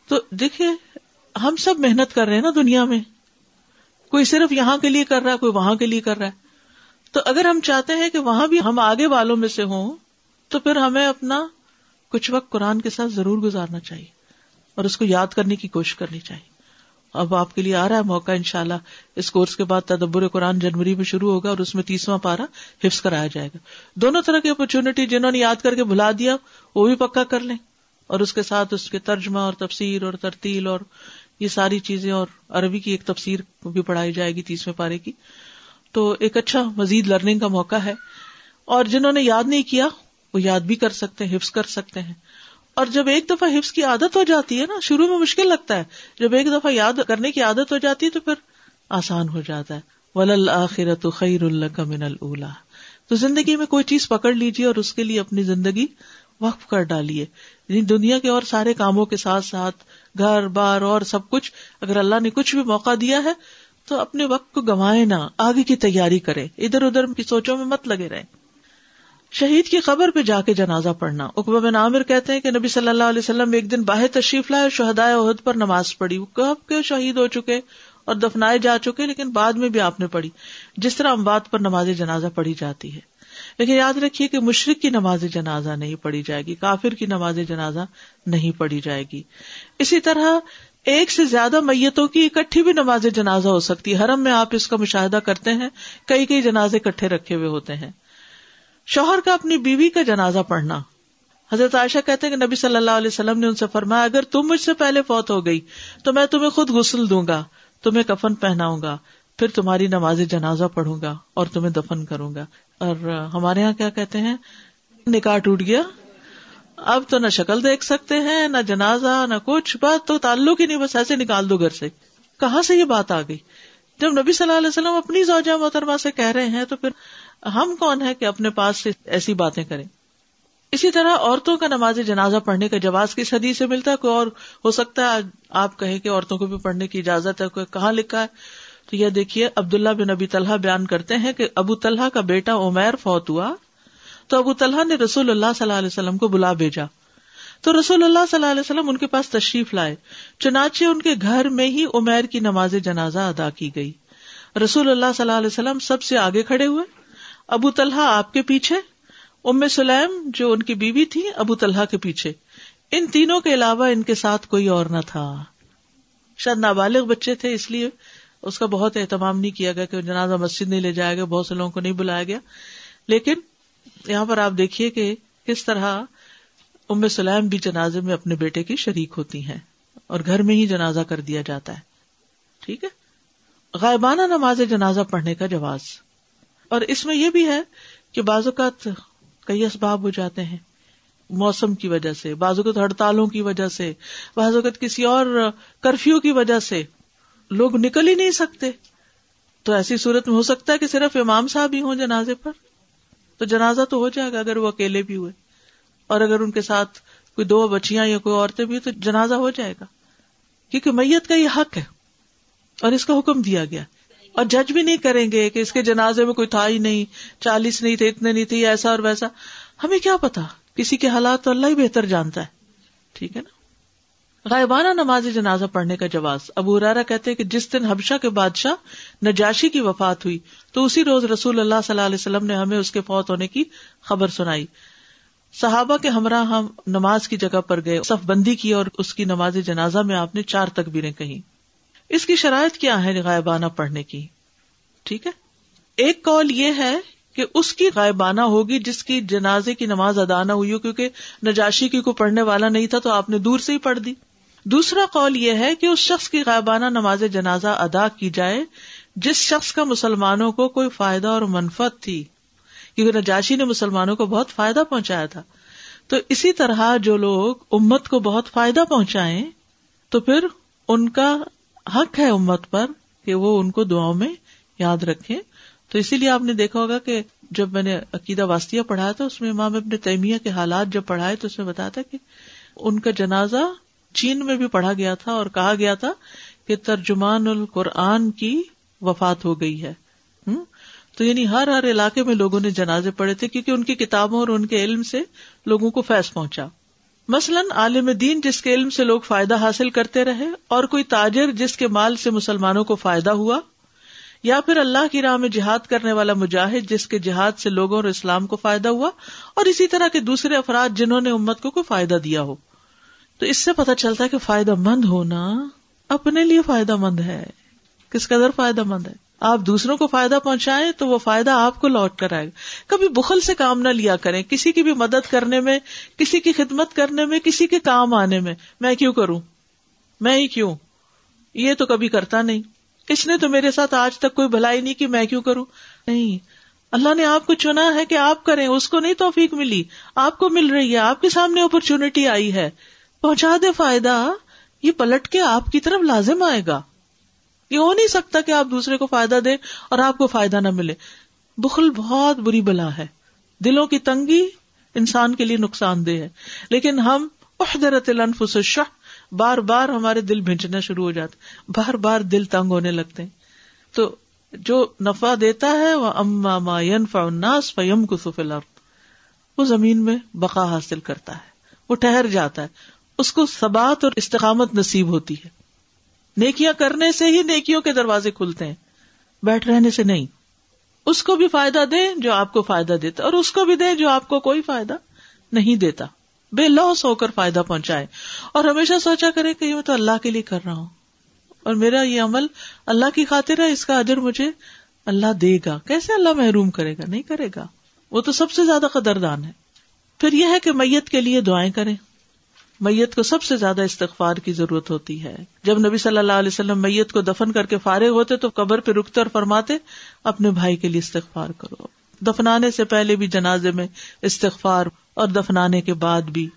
تو دیکھیے ہم سب محنت کر رہے ہیں نا دنیا میں۔ کوئی صرف یہاں کے لیے کر رہا ہے، کوئی وہاں کے لیے کر رہا ہے۔ تو اگر ہم چاہتے ہیں کہ وہاں بھی ہم آگے والوں میں سے ہوں، تو پھر ہمیں اپنا کچھ وقت قرآن کے ساتھ ضرور گزارنا چاہیے اور اس کو یاد کرنے کی کوشش کرنی چاہیے۔ اب آپ کے لیے آ رہا ہے موقع ان شاء اللہ اس کورس کے بعد تدبر قرآن جنوری میں شروع ہوگا اور اس میں تیسواں پارا حفظ کرایا جائے گا۔ دونوں طرح کی اپرچونٹی جنہوں نے یاد کر کے بھلا دیا، وہ بھی پکا کر لیں۔ اور اس کے ساتھ اس کے ترجمہ اور تفسیر اور ترتیل اور یہ ساری چیزیں اور عربی کی ایک تفسیر بھی پڑھائی جائے گی تیسویں پارے کی۔ تو ایک اچھا مزید لرننگ کا موقع ہے۔ اور جنہوں نے یاد نہیں کیا، وہ یاد بھی کر سکتے ہیں، حفظ کر سکتے ہیں۔ اور جب ایک دفعہ حفظ کی عادت ہو جاتی ہے نا، شروع میں مشکل لگتا ہے۔ جب ایک دفعہ یاد کرنے کی عادت ہو جاتی ہے تو پھر آسان ہو جاتا ہے۔ ول آخرت خیر اللہ کا من اللہ تو زندگی میں کوئی چیز پکڑ لیجیے اور اس کے لیے اپنی زندگی وقف کر ڈالیے۔ یعنی دنیا کے اور سارے کاموں کے ساتھ ساتھ، گھر، بار اور سب کچھ، اگر اللہ نے کچھ بھی موقع دیا ہے تو اپنے وقت کو گنوائے نہ، آگے کی تیاری کرے۔ ادھر ادھر کی سوچوں میں مت لگے رہے۔ شہید کی خبر پہ جا کے جنازہ پڑھنا۔ اقبا بن عامر کہتے ہیں کہ نبی صلی اللہ علیہ وسلم ایک دن باہر تشریف لائے اور شہدائے عہد پر نماز پڑھی۔ وہ کب کے شہید ہو چکے اور دفنائے جا چکے، لیکن بعد میں بھی آپ نے پڑھی۔ جس طرح امباد پر نماز جنازہ پڑھی جاتی ہے۔ لیکن یاد رکھیے کہ مشرق کی نماز جنازہ نہیں پڑھی جائے گی، کافر کی نماز جنازہ نہیں پڑھی جائے گی۔ اسی طرح ایک سے زیادہ میتوں کی اکٹھی بھی نماز جنازہ ہو سکتی ہے۔ حرم میں آپ اس کا مشاہدہ کرتے ہیں، کئی کئی جنازے اکٹھے رکھے ہوئے ہوتے ہیں۔ شوہر کا اپنی بیوی کا جنازہ پڑھنا۔ حضرت عائشہ کہتے ہیں کہ نبی صلی اللہ علیہ وسلم نے ان سے فرمایا، اگر تم مجھ سے پہلے فوت ہو گئی، تو میں تمہیں خود غسل دوں گا، تمہیں کفن پہناؤں گا، پھر تمہاری نماز جنازہ پڑھوں گا اور تمہیں دفن کروں گا۔ اور ہمارے یہاں کیا کہتے ہیں؟ نکاح ٹوٹ گیا۔ اب تو نہ شکل دیکھ سکتے ہیں، نہ جنازہ، نہ کچھ، بات تو تعلق ہی نہیں، بس ایسے نکال دو گھر سے۔ کہاں سے یہ بات آ گئی؟ جب نبی صلی اللہ علیہ وسلم اپنی زوجہ محترمہ سے کہہ رہے ہیں تو پھر ہم کون ہے کہ اپنے پاس سے ایسی باتیں کریں؟ اسی طرح عورتوں کا نماز جنازہ پڑھنے کا جواز کس حدیث سے ملتا ہے؟ کوئی اور ہو سکتا ہے آپ کہیں کہ عورتوں کو بھی پڑھنے کی اجازت ہے، کوئی کہاں لکھا ہے؟ تو یہ دیکھیے، عبداللہ بن ابی طلحہ بیان کرتے ہیں کہ ابو طلحہ کا بیٹا عمیر فوت ہوا، تو ابو طلحہ نے رسول اللہ صلی اللہ علیہ وسلم کو بلا بھیجا۔ تو رسول اللہ صلی اللہ علیہ وسلم ان کے پاس تشریف لائے، چنانچہ ان کے گھر میں ہی عمیر کی نماز جنازہ ادا کی گئی۔ رسول اللہ صلی اللہ علیہ وسلم سب سے آگے کھڑے ہوئے۔ ابو طلحہ آپ کے پیچھے، ام سلیم جو ان کی بیوی تھی، ابو طلحہ کے پیچھے۔ ان تینوں کے علاوہ ان کے ساتھ کوئی اور نہ تھا۔ شاید نابالغ بچے تھے، اس لیے اس کا بہت اہتمام نہیں کیا گیا کہ جنازہ مسجد نہیں لے جایا گیا، بہت سے لوگوں کو نہیں بلایا گیا۔ لیکن یہاں پر آپ دیکھیے کہ کس طرح ام سلیم بھی جنازے میں اپنے بیٹے کی شریک ہوتی ہیں اور گھر میں ہی جنازہ کر دیا جاتا ہے۔ ٹھیک ہے؟ غائبانہ نماز جنازہ پڑھنے کا جواز۔ اور اس میں یہ بھی ہے کہ بعض اوقات کئی اسباب ہو جاتے ہیں موسم کی وجہ سے، بعض اوقات ہڑتالوں کی وجہ سے، بعض اوقات کسی اور کرفیو کی وجہ سے لوگ نکل ہی نہیں سکتے۔ تو ایسی صورت میں ہو سکتا ہے کہ صرف امام صاحب ہی ہوں جنازے پر۔ تو جنازہ تو ہو جائے گا اگر وہ اکیلے بھی ہوئے۔ اور اگر ان کے ساتھ کوئی دو بچیاں یا کوئی عورتیں بھی تو جنازہ ہو جائے گا۔ کیونکہ میت کا یہ حق ہے اور اس کا حکم دیا گیا۔ اور جج بھی نہیں کریں گے کہ اس کے جنازے میں کوئی تھا ہی نہیں، چالیس نہیں تھے، اتنے نہیں تھے ایسا اور ویسا۔ ہمیں کیا پتا؟ کسی کے حالات تو اللہ ہی بہتر جانتا ہے۔ ٹھیک ہے نا؟ غائبانہ نماز جنازہ پڑھنے کا جواز۔ ابو رارا کہتے کہ جس دن حبشہ کے بادشاہ نجاشی کی وفات ہوئی، تو اسی روز رسول اللہ صلی اللہ علیہ وسلم نے ہمیں اس کے فوت ہونے کی خبر سنائی۔ صحابہ کے ہمراہ ہم نماز کی جگہ پر گئے، صف بندی کی اور اس کی نماز جنازہ میں آپ نے چار تکبیریں کہیں۔ اس کی شرائط کیا ہے غائبانہ پڑھنے کی؟ ٹھیک ہے؟ ایک کال یہ ہے کہ اس کی غائبانہ ہوگی جس کی جنازے کی نماز ادا نہ ہوئی ہو، کیونکہ نجاشی کی کوئی پڑھنے والا نہیں تھا تو آپ نے دور سے ہی پڑھ دی۔ دوسرا کال یہ ہے کہ اس شخص کی غائبانہ نماز جنازہ ادا کی جائے جس شخص کا مسلمانوں کو کوئی فائدہ اور منفت تھی، کیونکہ نجاشی نے مسلمانوں کو بہت فائدہ پہنچایا تھا۔ تو اسی طرح جو لوگ امت کو بہت فائدہ پہنچائے تو پھر ان کا حق ہے امت پر کہ وہ ان کو دعاؤں میں یاد رکھے۔ تو اسی لیے آپ نے دیکھا ہوگا کہ جب میں نے عقیدہ واسطیہ پڑھایا تھا، اس میں امام ابن تیمیہ کے حالات جب پڑھائے تو اس میں بتایا تھا کہ ان کا جنازہ چین میں بھی پڑھا گیا تھا اور کہا گیا تھا کہ ترجمان القرآن کی وفات ہو گئی ہے۔ تو یعنی ہر ہر علاقے میں لوگوں نے جنازے پڑے تھے کیونکہ ان کی کتابوں اور ان کے علم سے لوگوں کو فیض پہنچا۔ مثلاً عالم دین جس کے علم سے لوگ فائدہ حاصل کرتے رہے اور کوئی تاجر جس کے مال سے مسلمانوں کو فائدہ ہوا، یا پھر اللہ کی راہ میں جہاد کرنے والا مجاہد جس کے جہاد سے لوگوں اور اسلام کو فائدہ ہوا اور اسی طرح کے دوسرے افراد جنہوں نے امت کو کوئی فائدہ دیا ہو۔ تو اس سے پتہ چلتا ہے کہ فائدہ مند ہونا اپنے لیے فائدہ مند ہے۔ کس قدر فائدہ مند ہے؟ آپ دوسروں کو فائدہ پہنچائیں تو وہ فائدہ آپ کو لوٹ کر آئے گا۔ کبھی بخل سے کام نہ لیا کریں، کسی کی بھی مدد کرنے میں، کسی کی خدمت کرنے میں، کسی کے کام آنے میں۔ میں کیوں کروں؟ میں ہی کیوں؟ یہ تو کبھی کرتا نہیں۔ اس نے تو میرے ساتھ آج تک کوئی بھلائی نہیں کی، میں کیوں کروں؟ نہیں۔ اللہ نے آپ کو چنا ہے کہ آپ کریں، اس کو نہیں توفیق ملی۔ آپ کو مل رہی ہے، آپ کے سامنے اپرچونٹی آئی ہے۔ پہنچا دے فائدہ، یہ پلٹ کے آپ کی طرف لازم آئے گا۔ یہ ہو نہیں سکتا کہ آپ دوسرے کو فائدہ دیں اور آپ کو فائدہ نہ ملے۔ بخل بہت بری بلا ہے۔ دلوں کی تنگی انسان کے لیے نقصان دہ ہے۔ لیکن ہم احدرت الانفس الشح، بار بار ہمارے دل بھینچنا شروع ہو جاتے بار بار دل تنگ ہونے لگتے ہیں۔ تو جو نفع دیتا ہے، وہ اما ما ينفع الناس فيمكث في الارض۔ وہ زمین میں بقا حاصل کرتا ہے۔ وہ ٹہر جاتا ہے۔ اس کو ثبات اور استقامت نصیب ہوتی ہے۔ نیکیاں کرنے سے ہی نیکیوں کے دروازے کھلتے ہیں۔ بیٹھ رہنے سے نہیں۔ اس کو بھی فائدہ دے جو آپ کو فائدہ دیتا، اور اس کو بھی دے جو آپ کو کوئی فائدہ نہیں دیتا۔ بے لوس ہو کر فائدہ پہنچائے۔ اور ہمیشہ سوچا کرے کہ میں تو اللہ کے لیے کر رہا ہوں۔ اور میرا یہ عمل اللہ کی خاطر ہے، اس کا ادر مجھے اللہ دے گا۔ کیسے اللہ محروم کرے گا؟ نہیں کرے گا۔ وہ تو سب سے زیادہ قدردان ہے۔ پھر یہ ہے کہ میت کے لیے دعائیں کریں۔ میت کو سب سے زیادہ استغفار کی ضرورت ہوتی ہے۔ جب نبی صلی اللہ علیہ وسلم میت کو دفن کر کے فارغ ہوتے تو قبر پہ رکتے اور فرماتے، اپنے بھائی کے لیے استغفار کرو۔ دفنانے سے پہلے بھی جنازے میں استغفار اور دفنانے کے بعد بھی۔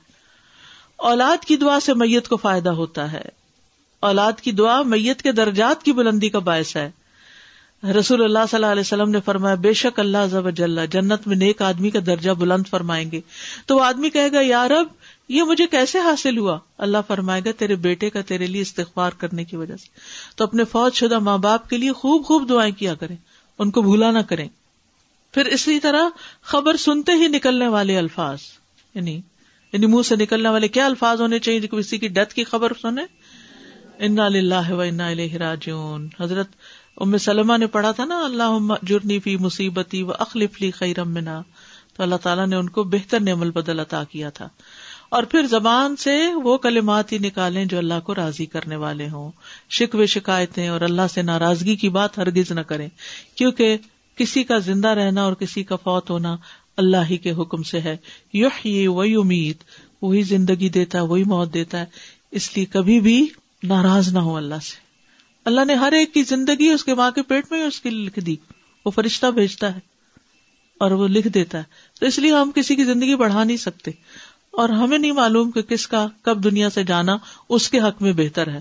اولاد کی دعا سے میت کو فائدہ ہوتا ہے۔ اولاد کی دعا میت کے درجات کی بلندی کا باعث ہے۔ رسول اللہ صلی اللہ علیہ وسلم نے فرمایا، بے شک اللہ جنت میں نیک آدمی کا درجہ بلند فرمائیں گے۔ تو وہ آدمی کہے گا یار اب یہ مجھے کیسے حاصل ہوا؟ اللہ فرمائے گا، تیرے بیٹے کا تیرے لیے استغفار کرنے کی وجہ سے۔ تو اپنے فوج شدہ ماں باپ کے لیے خوب خوب دعائیں کیا کریں۔ ان کو بھولا نہ کریں۔ پھر اسی طرح خبر سنتے ہی نکلنے والے الفاظ یعنی یعنی منہ سے نکلنے والے کیا الفاظ ہونے چاہیے کسی کی ڈیتھ کی خبر سنے انا اللہ و انا راجون حضرت ام سلمہ نے پڑھا تھا نا اللہ جرنی فی مصیبتی و اخلف لی خیرم منا تو اللہ تعالیٰ نے ان کو بہتر نعمل بدل عطا کیا تھا۔ اور پھر زبان سے وہ کلمات ہی نکالیں جو اللہ کو راضی کرنے والے ہوں۔ شکوے شکایتیں اور اللہ سے ناراضگی کی بات ہرگز نہ کریں۔ کیونکہ کسی کا زندہ رہنا اور کسی کا فوت ہونا اللہ ہی کے حکم سے ہے۔ یح یہ وہی امید وہی زندگی دیتا ہے، وہی موت دیتا ہے۔ اس لیے کبھی بھی ناراض نہ ہو اللہ سے۔ اللہ نے ہر ایک کی زندگی اس کے ماں کے پیٹ میں اس کی لکھ دی۔ وہ فرشتہ بھیجتا ہے اور وہ لکھ دیتا ہے۔ تو اس لیے ہم کسی کی زندگی بڑھا نہیں سکتے۔ اور ہمیں نہیں معلوم کہ کس کا کب دنیا سے جانا اس کے حق میں بہتر ہے۔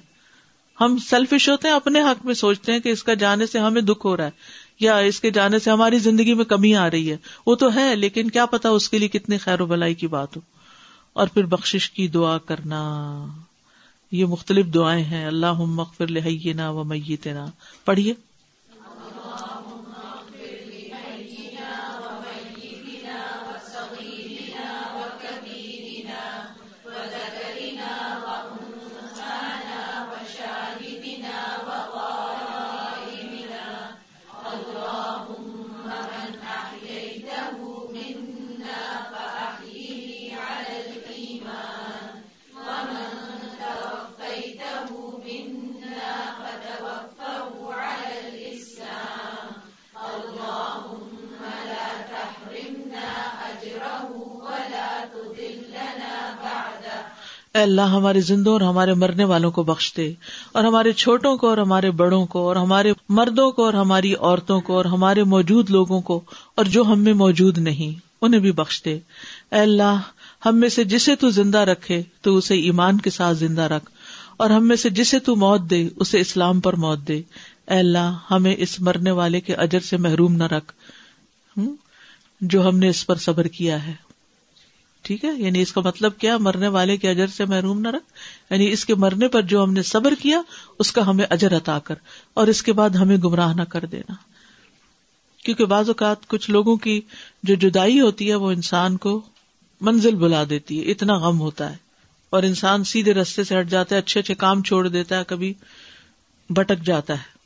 ہم سیلفش ہوتے ہیں، اپنے حق میں سوچتے ہیں کہ اس کا جانے سے ہمیں دکھ ہو رہا ہے، یا اس کے جانے سے ہماری زندگی میں کمی آ رہی ہے۔ وہ تو ہے، لیکن کیا پتا اس کے لیے کتنی خیر و بلائی کی بات ہو۔ اور پھر بخش کی دعا کرنا۔ یہ مختلف دعائیں ہیں۔ اللہ مغفر لحینا و میتنا۔ پڑھیے۔ اے اللہ، ہمارے زندوں اور ہمارے مرنے والوں کو بخش دے، اور ہمارے چھوٹوں کو، اور ہمارے بڑوں کو، اور ہمارے مردوں کو، اور ہماری عورتوں کو، اور ہمارے موجود لوگوں کو، اور جو ہم میں موجود نہیں، انہیں بھی بخش دے۔ اے اللہ، ہم میں سے جسے تو زندہ رکھے، تو اسے ایمان کے ساتھ زندہ رکھ، اور ہم میں سے جسے تو موت دے، اسے اسلام پر موت دے۔ اے اللہ، ہمیں اس مرنے والے کے اجر سے محروم نہ رکھ جو ہم نے اس پر صبر کیا ہے۔ ٹھیک ہے؟ یعنی اس کا مطلب کیا؟ مرنے والے کے اجر سے محروم نہ رکھ۔ یعنی اس کے مرنے پر جو ہم نے صبر کیا، اس کا ہمیں اجر عطا کر۔ اور اس کے بعد ہمیں گمراہ نہ کر دینا۔ کیونکہ بعض اوقات کچھ لوگوں کی جو جدائی ہوتی ہے، وہ انسان کو منزل بلا دیتی ہے، اتنا غم ہوتا ہے۔ اور انسان سیدھے رستے سے ہٹ جاتا ہے، اچھے اچھے کام چھوڑ دیتا ہے، کبھی بٹک جاتا ہے۔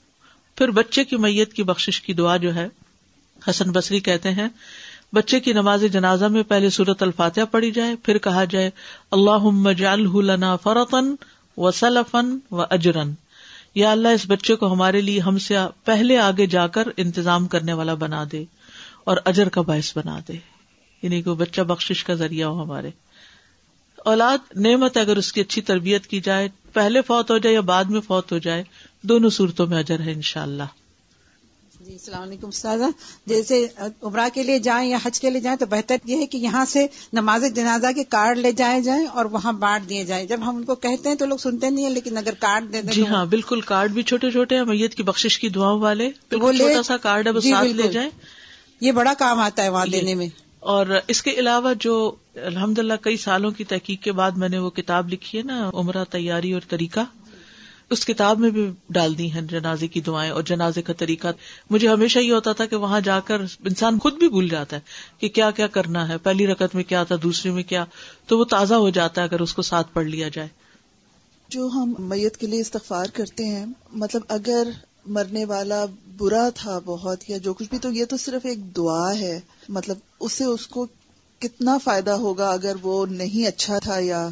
پھر بچے کی میت کی بخش کی دعا جو ہے، حسن بصری کہتے ہیں بچے کی نماز جنازہ میں پہلے صورت الفاتحہ پڑھی جائے، پھر کہا جائے اللہ فرتن و سلفن و اجرن یا اللہ، اس بچے کو ہمارے لیے ہم سے پہلے آگے جا کر انتظام کرنے والا بنا دے اور اجر کا باعث بنا دے۔ یعنی کہ بچہ بخش کا ذریعہ ہو ہمارے۔ اولاد، نعمت اگر اس کی اچھی تربیت کی جائے، پہلے فوت ہو جائے یا بعد میں فوت ہو جائے، دونوں صورتوں میں اجر ہے ان شاء اللہ جی السلام علیکم استاذہ۔ جیسے عمرہ کے لیے جائیں یا حج کے لیے جائیں تو بہتر یہ ہے کہ یہاں سے نماز جنازہ کے کارڈ لے جائے جائیں اور وہاں بانٹ دیے جائیں۔ جب ہم ان کو کہتے ہیں تو لوگ سنتے نہیں ہیں لیکن اگر کارڈ دے دیں جی ہاں بالکل کارڈ بھی چھوٹے چھوٹے ہیں میت کی بخش کی دعاؤں والے۔ وہ چھوٹا سا کارڈ ہے وہ جی، ساتھ لے جائیں۔ یہ بڑا کام آتا ہے وہاں دینے میں۔ اور اس کے علاوہ جو الحمد للہ کئی سالوں کی تحقیق کے بعد میں نے وہ کتاب لکھی ہے نا عمرہ تیاری اور طریقہ۔ اس کتاب میں بھی ڈال دی ہیں جنازے کی دعائیں اور جنازے کا طریقہ۔ مجھے ہمیشہ یہ ہوتا تھا کہ وہاں جا کر انسان خود بھی بھول جاتا ہے کہ کیا کیا کرنا ہے۔ پہلی رقط میں کیا تھا، دوسری میں کیا۔ تو وہ تازہ ہو جاتا ہے اگر اس کو ساتھ پڑھ لیا جائے۔ جو ہم میت کے لیے استغفار کرتے ہیں مطلب اگر مرنے والا برا تھا بہت یا جو کچھ بھی، تو یہ تو صرف ایک دعا ہے۔ مطلب اس سے اس کو کتنا فائدہ ہوگا اگر وہ نہیں اچھا تھا یا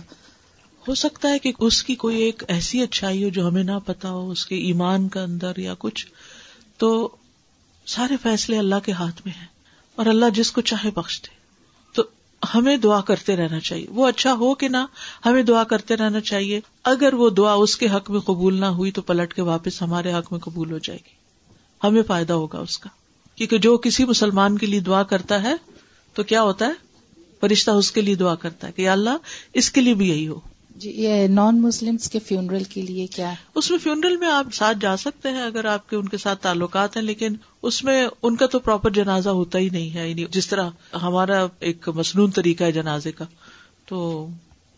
ہو سکتا ہے کہ اس کی کوئی ایک ایسی اچھائی ہو جو ہمیں نہ پتا ہو، اس کے ایمان کا اندر یا کچھ۔ تو سارے فیصلے اللہ کے ہاتھ میں ہیں اور اللہ جس کو چاہے بخش دے۔ تو ہمیں دعا کرتے رہنا چاہیے۔ وہ اچھا ہو کہ نہ، ہمیں دعا کرتے رہنا چاہیے۔ اگر وہ دعا اس کے حق میں قبول نہ ہوئی تو پلٹ کے واپس ہمارے حق میں قبول ہو جائے گی۔ ہمیں فائدہ ہوگا اس کا۔ کیونکہ جو کسی مسلمان کے لیے دعا کرتا ہے تو کیا ہوتا ہے؟ فرشتہ اس کے لیے دعا کرتا ہے کہ اللہ اس کے لیے بھی یہی ہو۔ جی یہ نان مسلم کے فیونرل کے لیے کیا ہے؟ اس میں فیونرل میں آپ ساتھ جا سکتے ہیں اگر آپ کے ان کے ساتھ تعلقات ہیں لیکن اس میں ان کا تو پراپر جنازہ ہوتا ہی نہیں ہے یعنی جس طرح ہمارا ایک مصنون طریقہ ہے جنازے کا تو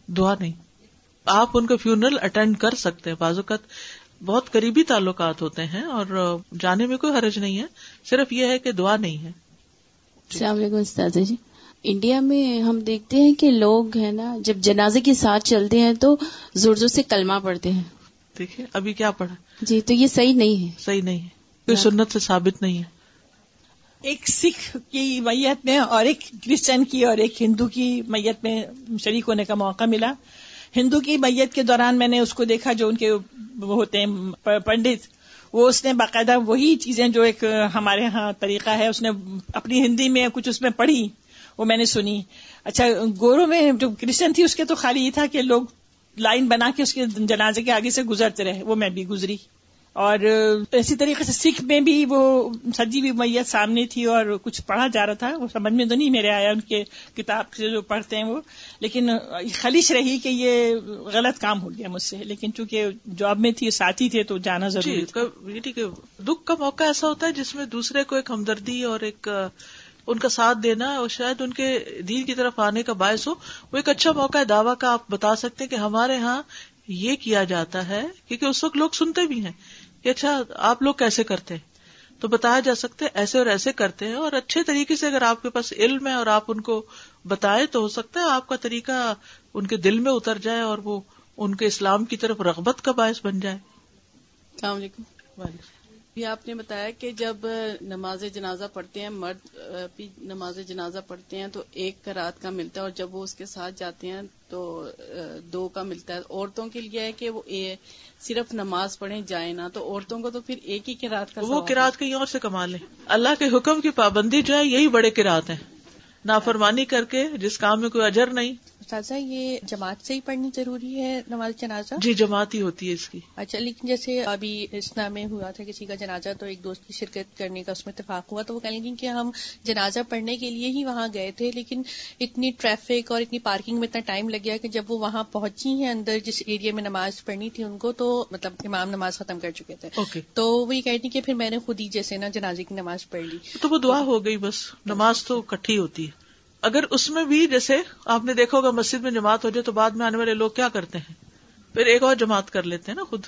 دعا نہیں۔ آپ ان کا فیونرل اٹینڈ کر سکتے ہیں۔ بعض اوقات بہت قریبی تعلقات ہوتے ہیں اور جانے میں کوئی حرج نہیں ہے صرف یہ ہے کہ دعا نہیں ہے۔ السلام علیکم جی۔ انڈیا میں ہم دیکھتے ہیں کہ لوگ ہیں نا جب جنازے کے ساتھ چلتے ہیں تو زور زور سے کلمہ پڑھتے ہیں۔ دیکھیے ابھی کیا پڑھا؟ جی تو یہ صحیح نہیں ہے۔ صحیح نہیں ہے۔ کوئی سنت سے ثابت نہیں ہے۔ ایک سکھ کی میت میں اور ایک کرسچن کی اور ایک ہندو کی میت میں شریک ہونے کا موقع ملا۔ ہندو کی میت کے دوران میں نے اس کو دیکھا جو ان کے وہ ہوتے ہیں پنڈت۔ وہ اس نے باقاعدہ وہی چیزیں جو ایک ہمارے ہاں طریقہ ہے اس نے اپنی ہندی میں کچھ اس میں پڑھی۔ وہ میں نے سنی۔ اچھا گورو میں جو کرسچن تھی اس کے تو خالی یہ تھا کہ لوگ لائن بنا کے اس کے جنازے کے آگے سے گزرتے رہے وہ میں بھی گزری۔ اور اسی طریقے سے سکھ میں بھی وہ سجی بھی میت سامنے تھی اور کچھ پڑھا جا رہا تھا۔ وہ سمجھ میں تو نہیں میرے آیا ان کے کتاب سے جو پڑھتے ہیں وہ۔ لیکن خلش رہی کہ یہ غلط کام ہو گیا مجھ سے۔ لیکن چونکہ جاب میں تھی ساتھی تھے تو جانا ضروری ٹھیک ہے۔ دکھ کا موقع ایسا ہوتا ہے جس میں دوسرے کو ایک ہمدردی اور ایک ان کا ساتھ دینا اور شاید ان کے دین کی طرف آنے کا باعث ہو وہ ایک اچھا موقع ہے دعوی کا آپ بتا سکتے کہ ہمارے یہاں یہ کیا جاتا ہے کیونکہ اس وقت لوگ سنتے بھی ہیں کہ اچھا آپ لوگ کیسے کرتے ہیں؟ تو بتایا جا سکتے ایسے اور ایسے کرتے ہیں اور اچھے طریقے سے اگر آپ کے پاس علم ہے اور آپ ان کو بتائے تو ہو سکتا ہے آپ کا طریقہ ان کے دل میں اتر جائے اور وہ ان کے اسلام کی طرف رغبت کا باعث بن جائے۔ السلام علیکم۔ وعلیکم بھی آپ نے بتایا کہ جب نماز جنازہ پڑھتے ہیں مرد بھی نماز جنازہ پڑھتے ہیں تو ایک کا رات کا ملتا ہے اور جب وہ اس کے ساتھ جاتے ہیں تو دو کا ملتا ہے۔ عورتوں کے لیے ہے کہ وہ صرف نماز پڑھیں جائیں نہ تو عورتوں کو تو پھر ایک ہی کرات کا وہ کراط کہیں اور سے کما لیں۔ اللہ کے حکم کی پابندی جو ہے یہی بڑے کراط ہیں۔ نافرمانی کر کے جس کام میں کوئی اجر نہیں استاذہ یہ جماعت سے ہی پڑھنی ضروری ہے نماز جنازہ؟ جی جماعت ہی ہوتی ہے اس کی۔ اچھا لیکن جیسے ابھی اسنا میں ہوا تھا کسی کا جنازہ تو ایک دوست کی شرکت کرنے کا اس میں اتفاق ہوا تو وہ کہنے لگیں کہ ہم جنازہ پڑھنے کے لیے ہی وہاں گئے تھے لیکن اتنی ٹریفک اور اتنی پارکنگ میں اتنا ٹائم لگ گیا کہ جب وہ وہاں پہنچی ہیں اندر جس ایریا میں نماز پڑھنی تھی ان کو تو مطلب امام نماز ختم کر چکے تھے۔ اوکے۔ تو وہ یہ کہتی کہ پھر میں نے خود ہی جیسے نا جنازے کی نماز پڑھ لی۔ تو وہ دعا ہو گئی بس نماز تو کٹھی ہوتی ہے۔ اگر اس میں بھی جیسے آپ نے دیکھا ہوگا مسجد میں جماعت ہو جائے تو بعد میں آنے والے لوگ کیا کرتے ہیں؟ پھر ایک اور جماعت کر لیتے ہیں نا خود۔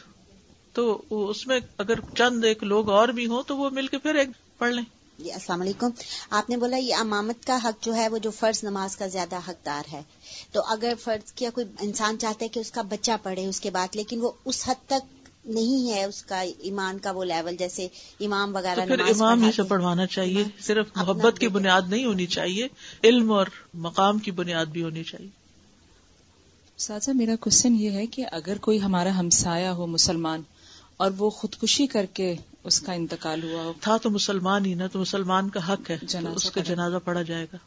تو اس میں اگر چند ایک لوگ اور بھی ہوں تو وہ مل کے پھر ایک پڑھ لیں۔ جی السلام علیکم۔ آپ نے بولا یہ امامت کا حق جو ہے وہ جو فرض نماز کا زیادہ حقدار ہے۔ تو اگر فرض کیا کوئی انسان چاہتا ہے کہ اس کا بچہ پڑھے اس کے بعد، لیکن وہ اس حد تک نہیں ہے اس کا ایمان کا وہ لیول جیسے امام وغیرہ پھر امام ہی سے پڑھوانا چاہیے صرف محبت کی بنیاد نہیں ہونی چاہیے علم اور مقام کی بنیاد بھی ہونی چاہیے۔ ساتھ میرا کوشچن یہ ہے کہ اگر کوئی ہمارا ہمسایا ہو مسلمان اور وہ خودکشی کر کے اس کا انتقال ہوا ہو۔ تھا تو مسلمان ہی نا تو مسلمان کا حق ہے اس کا جنازہ پڑھا جائے گا۔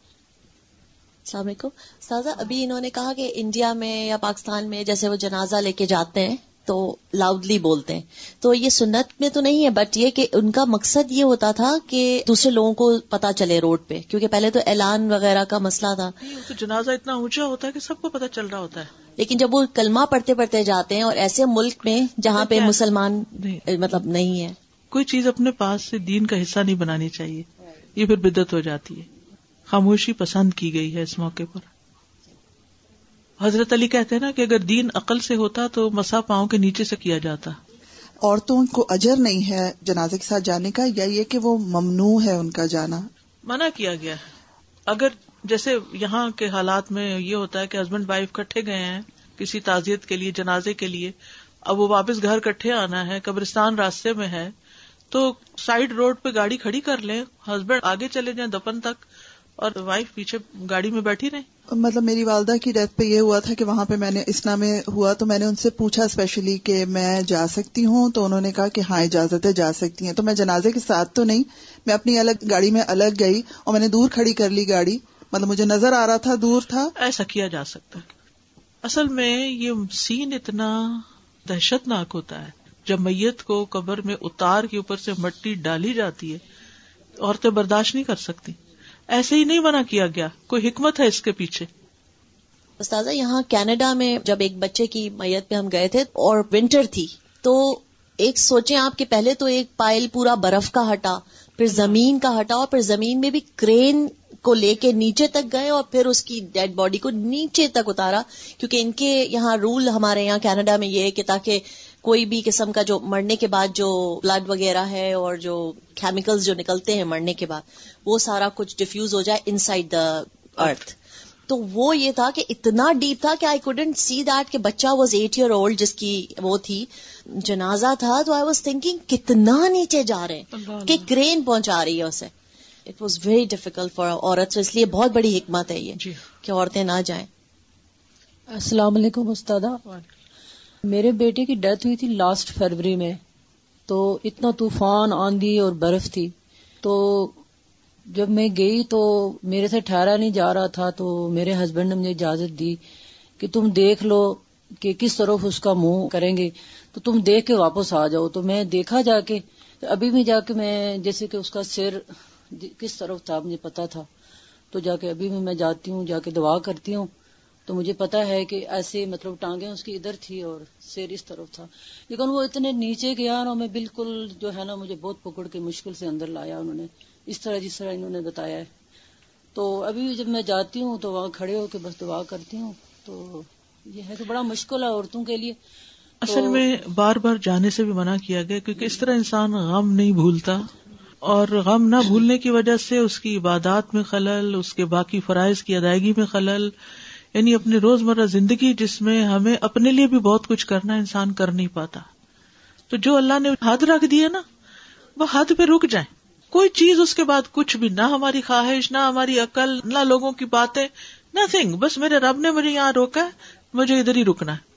السلام علیکم۔ سازا ابھی انہوں نے کہا کہ انڈیا میں یا پاکستان میں جیسے وہ جنازہ لے کے جاتے ہیں تو لاؤڈلی بولتے ہیں۔ تو یہ سنت میں تو نہیں ہے بٹ یہ کہ ان کا مقصد یہ ہوتا تھا کہ دوسرے لوگوں کو پتا چلے روڈ پہ۔ کیونکہ پہلے تو اعلان وغیرہ کا مسئلہ تھا۔ تو جنازہ اتنا اونچا ہوتا ہے کہ سب کو پتا چل رہا ہوتا ہے۔ لیکن جب وہ کلمہ پڑھتے پڑھتے جاتے ہیں اور ایسے ملک میں جہاں پہ مسلمان مطلب نہیں ہے۔ کوئی چیز اپنے پاس سے دین کا حصہ نہیں بنانی چاہیے۔ یہ پھر بدت ہو جاتی ہے۔ خاموشی پسند کی گئی ہے اس موقع پر۔ حضرت علی کہتے ہیں نا کہ اگر دین عقل سے ہوتا تو مسا پاؤں کے نیچے سے کیا جاتا۔ عورتوں کو اجر نہیں ہے جنازے کے ساتھ جانے کا یا یہ کہ وہ ممنوع ہے ان کا جانا؟ منع کیا گیا ہے۔ اگر جیسے یہاں کے حالات میں یہ ہوتا ہے کہ ہسبینڈ وائف کٹھے گئے ہیں کسی تعزیت کے لیے جنازے کے لیے اب وہ واپس گھر کٹھے آنا ہے قبرستان راستے میں ہے تو سائڈ روڈ پہ گاڑی کھڑی کر لیں ہسبینڈ آگے چلے جائیں دفن تک اور وائف پیچھے گاڑی میں بیٹھی رہے؟ مطلب میری والدہ کی ڈیتھ پہ یہ ہوا تھا کہ وہاں پہ میں نے اسنا میں ہوا تو میں نے ان سے پوچھا اسپیشلی کہ میں جا سکتی ہوں؟ تو انہوں نے کہا کہ ہاں اجازت ہے جا سکتی ہیں۔ تو میں جنازے کے ساتھ تو نہیں میں اپنی الگ گاڑی میں الگ گئی اور میں نے دور کھڑی کر لی گاڑی۔ مطلب مجھے نظر آ رہا تھا دور تھا۔ ایسا کیا جا سکتا اصل میں یہ سین اتنا دہشت ناک ہوتا ہے۔ جب میت کو قبر میں اتار کے اوپر سے مٹی ڈالی جاتی ہے عورتیں برداشت نہیں کر سکتی۔ ایسے ہی نہیں بنا کیا گیا۔ کوئی حکمت ہے اس کے پیچھے۔ استاذہ، یہاں کینیڈا میں جب ایک بچے کی میت پہ ہم گئے تھے اور ونٹر تھی، تو ایک سوچیں آپ کے پہلے تو ایک پائل پورا برف کا ہٹا، پھر زمین کا ہٹا اور پھر زمین میں بھی کرین کو لے کے نیچے تک گئے اور پھر اس کی ڈیڈ باڈی کو نیچے تک اتارا، کیونکہ ان کے یہاں رول ہمارے یہاں کینیڈا میں یہ ہے کہ تاکہ کوئی بھی قسم کا جو مرنے کے بعد جو بلڈ وغیرہ ہے اور جو کیمیکلز جو نکلتے ہیں مرنے کے بعد وہ سارا کچھ ڈیفیوز ہو جائے ان سائڈ دا ارتھ تو وہ یہ تھا کہ اتنا ڈیپ تھا کہ آئی کوڈنٹ سی دیٹ کہ بچہ واز ایٹ ایئر اولڈ جس کی وہ تھی جنازہ تھا تو آئی واز تھنکنگ کتنا نیچے جا رہے ہیں کہ کرین پہنچا رہی ہے اسے۔ It was very difficult for عورت اس لیے بہت بڑی حکمت ہے یہ جی. کہ عورتیں نہ جائیں۔ السلام علیکم استاد میرے بیٹے کی ڈیتھ ہوئی تھی لاسٹ فروری میں، تو اتنا طوفان، آندھی اور برف تھی۔ تو جب میں گئی تو میرے سے ٹھہرا نہیں جا رہا تھا، تو میرے ہسبینڈ نے مجھے اجازت دی کہ تم دیکھ لو کہ کس طرف اس کا منہ کریں گے۔ تو تم دیکھ کے واپس آ جاؤ۔ تو میں دیکھا جا کے، ابھی بھی جا کے میں جیسے کہ اس کا سر کس طرف تھا، مجھے پتا تھا۔ تو جا کے ابھی بھی میں جاتی ہوں، جا کے دعا کرتی ہوں۔ تو مجھے پتا ہے کہ ایسے مطلب ٹانگیں اس کی ادھر تھی اور سیر اس طرف تھا۔ لیکن وہ اتنے نیچے گیا نا میں بالکل جو ہے نا مجھے بہت پکڑ کے مشکل سے اندر لایا انہوں نے۔ اس طرح جس طرح انہوں نے بتایا ہے۔ تو ابھی جب میں جاتی ہوں تو وہاں کھڑے ہو کے بس دعا کرتی ہوں۔ تو یہ ہے کہ بڑا مشکل ہے عورتوں کے لیے۔ اصل میں بار بار جانے سے بھی منع کیا گیا کیونکہ اس طرح انسان غم نہیں بھولتا۔ اور غم نہ بھولنے کی وجہ سے اس کی عبادات میں خلل اس کے باقی فرائض کی ادائیگی میں خلل۔ یعنی اپنی روز مرہ زندگی جس میں ہمیں اپنے لیے بھی بہت کچھ کرنا انسان کر نہیں پاتا۔ تو جو اللہ نے حد رکھ دیا نا، وہ حد پہ رک جائیں۔ کوئی چیز اس کے بعد کچھ بھی، نہ ہماری خواہش، نہ ہماری عقل، نہ لوگوں کی باتیں نتنگ بس میرے رب نے مجھے یہاں روکا ہے، مجھے ادھر ہی رکنا ہے۔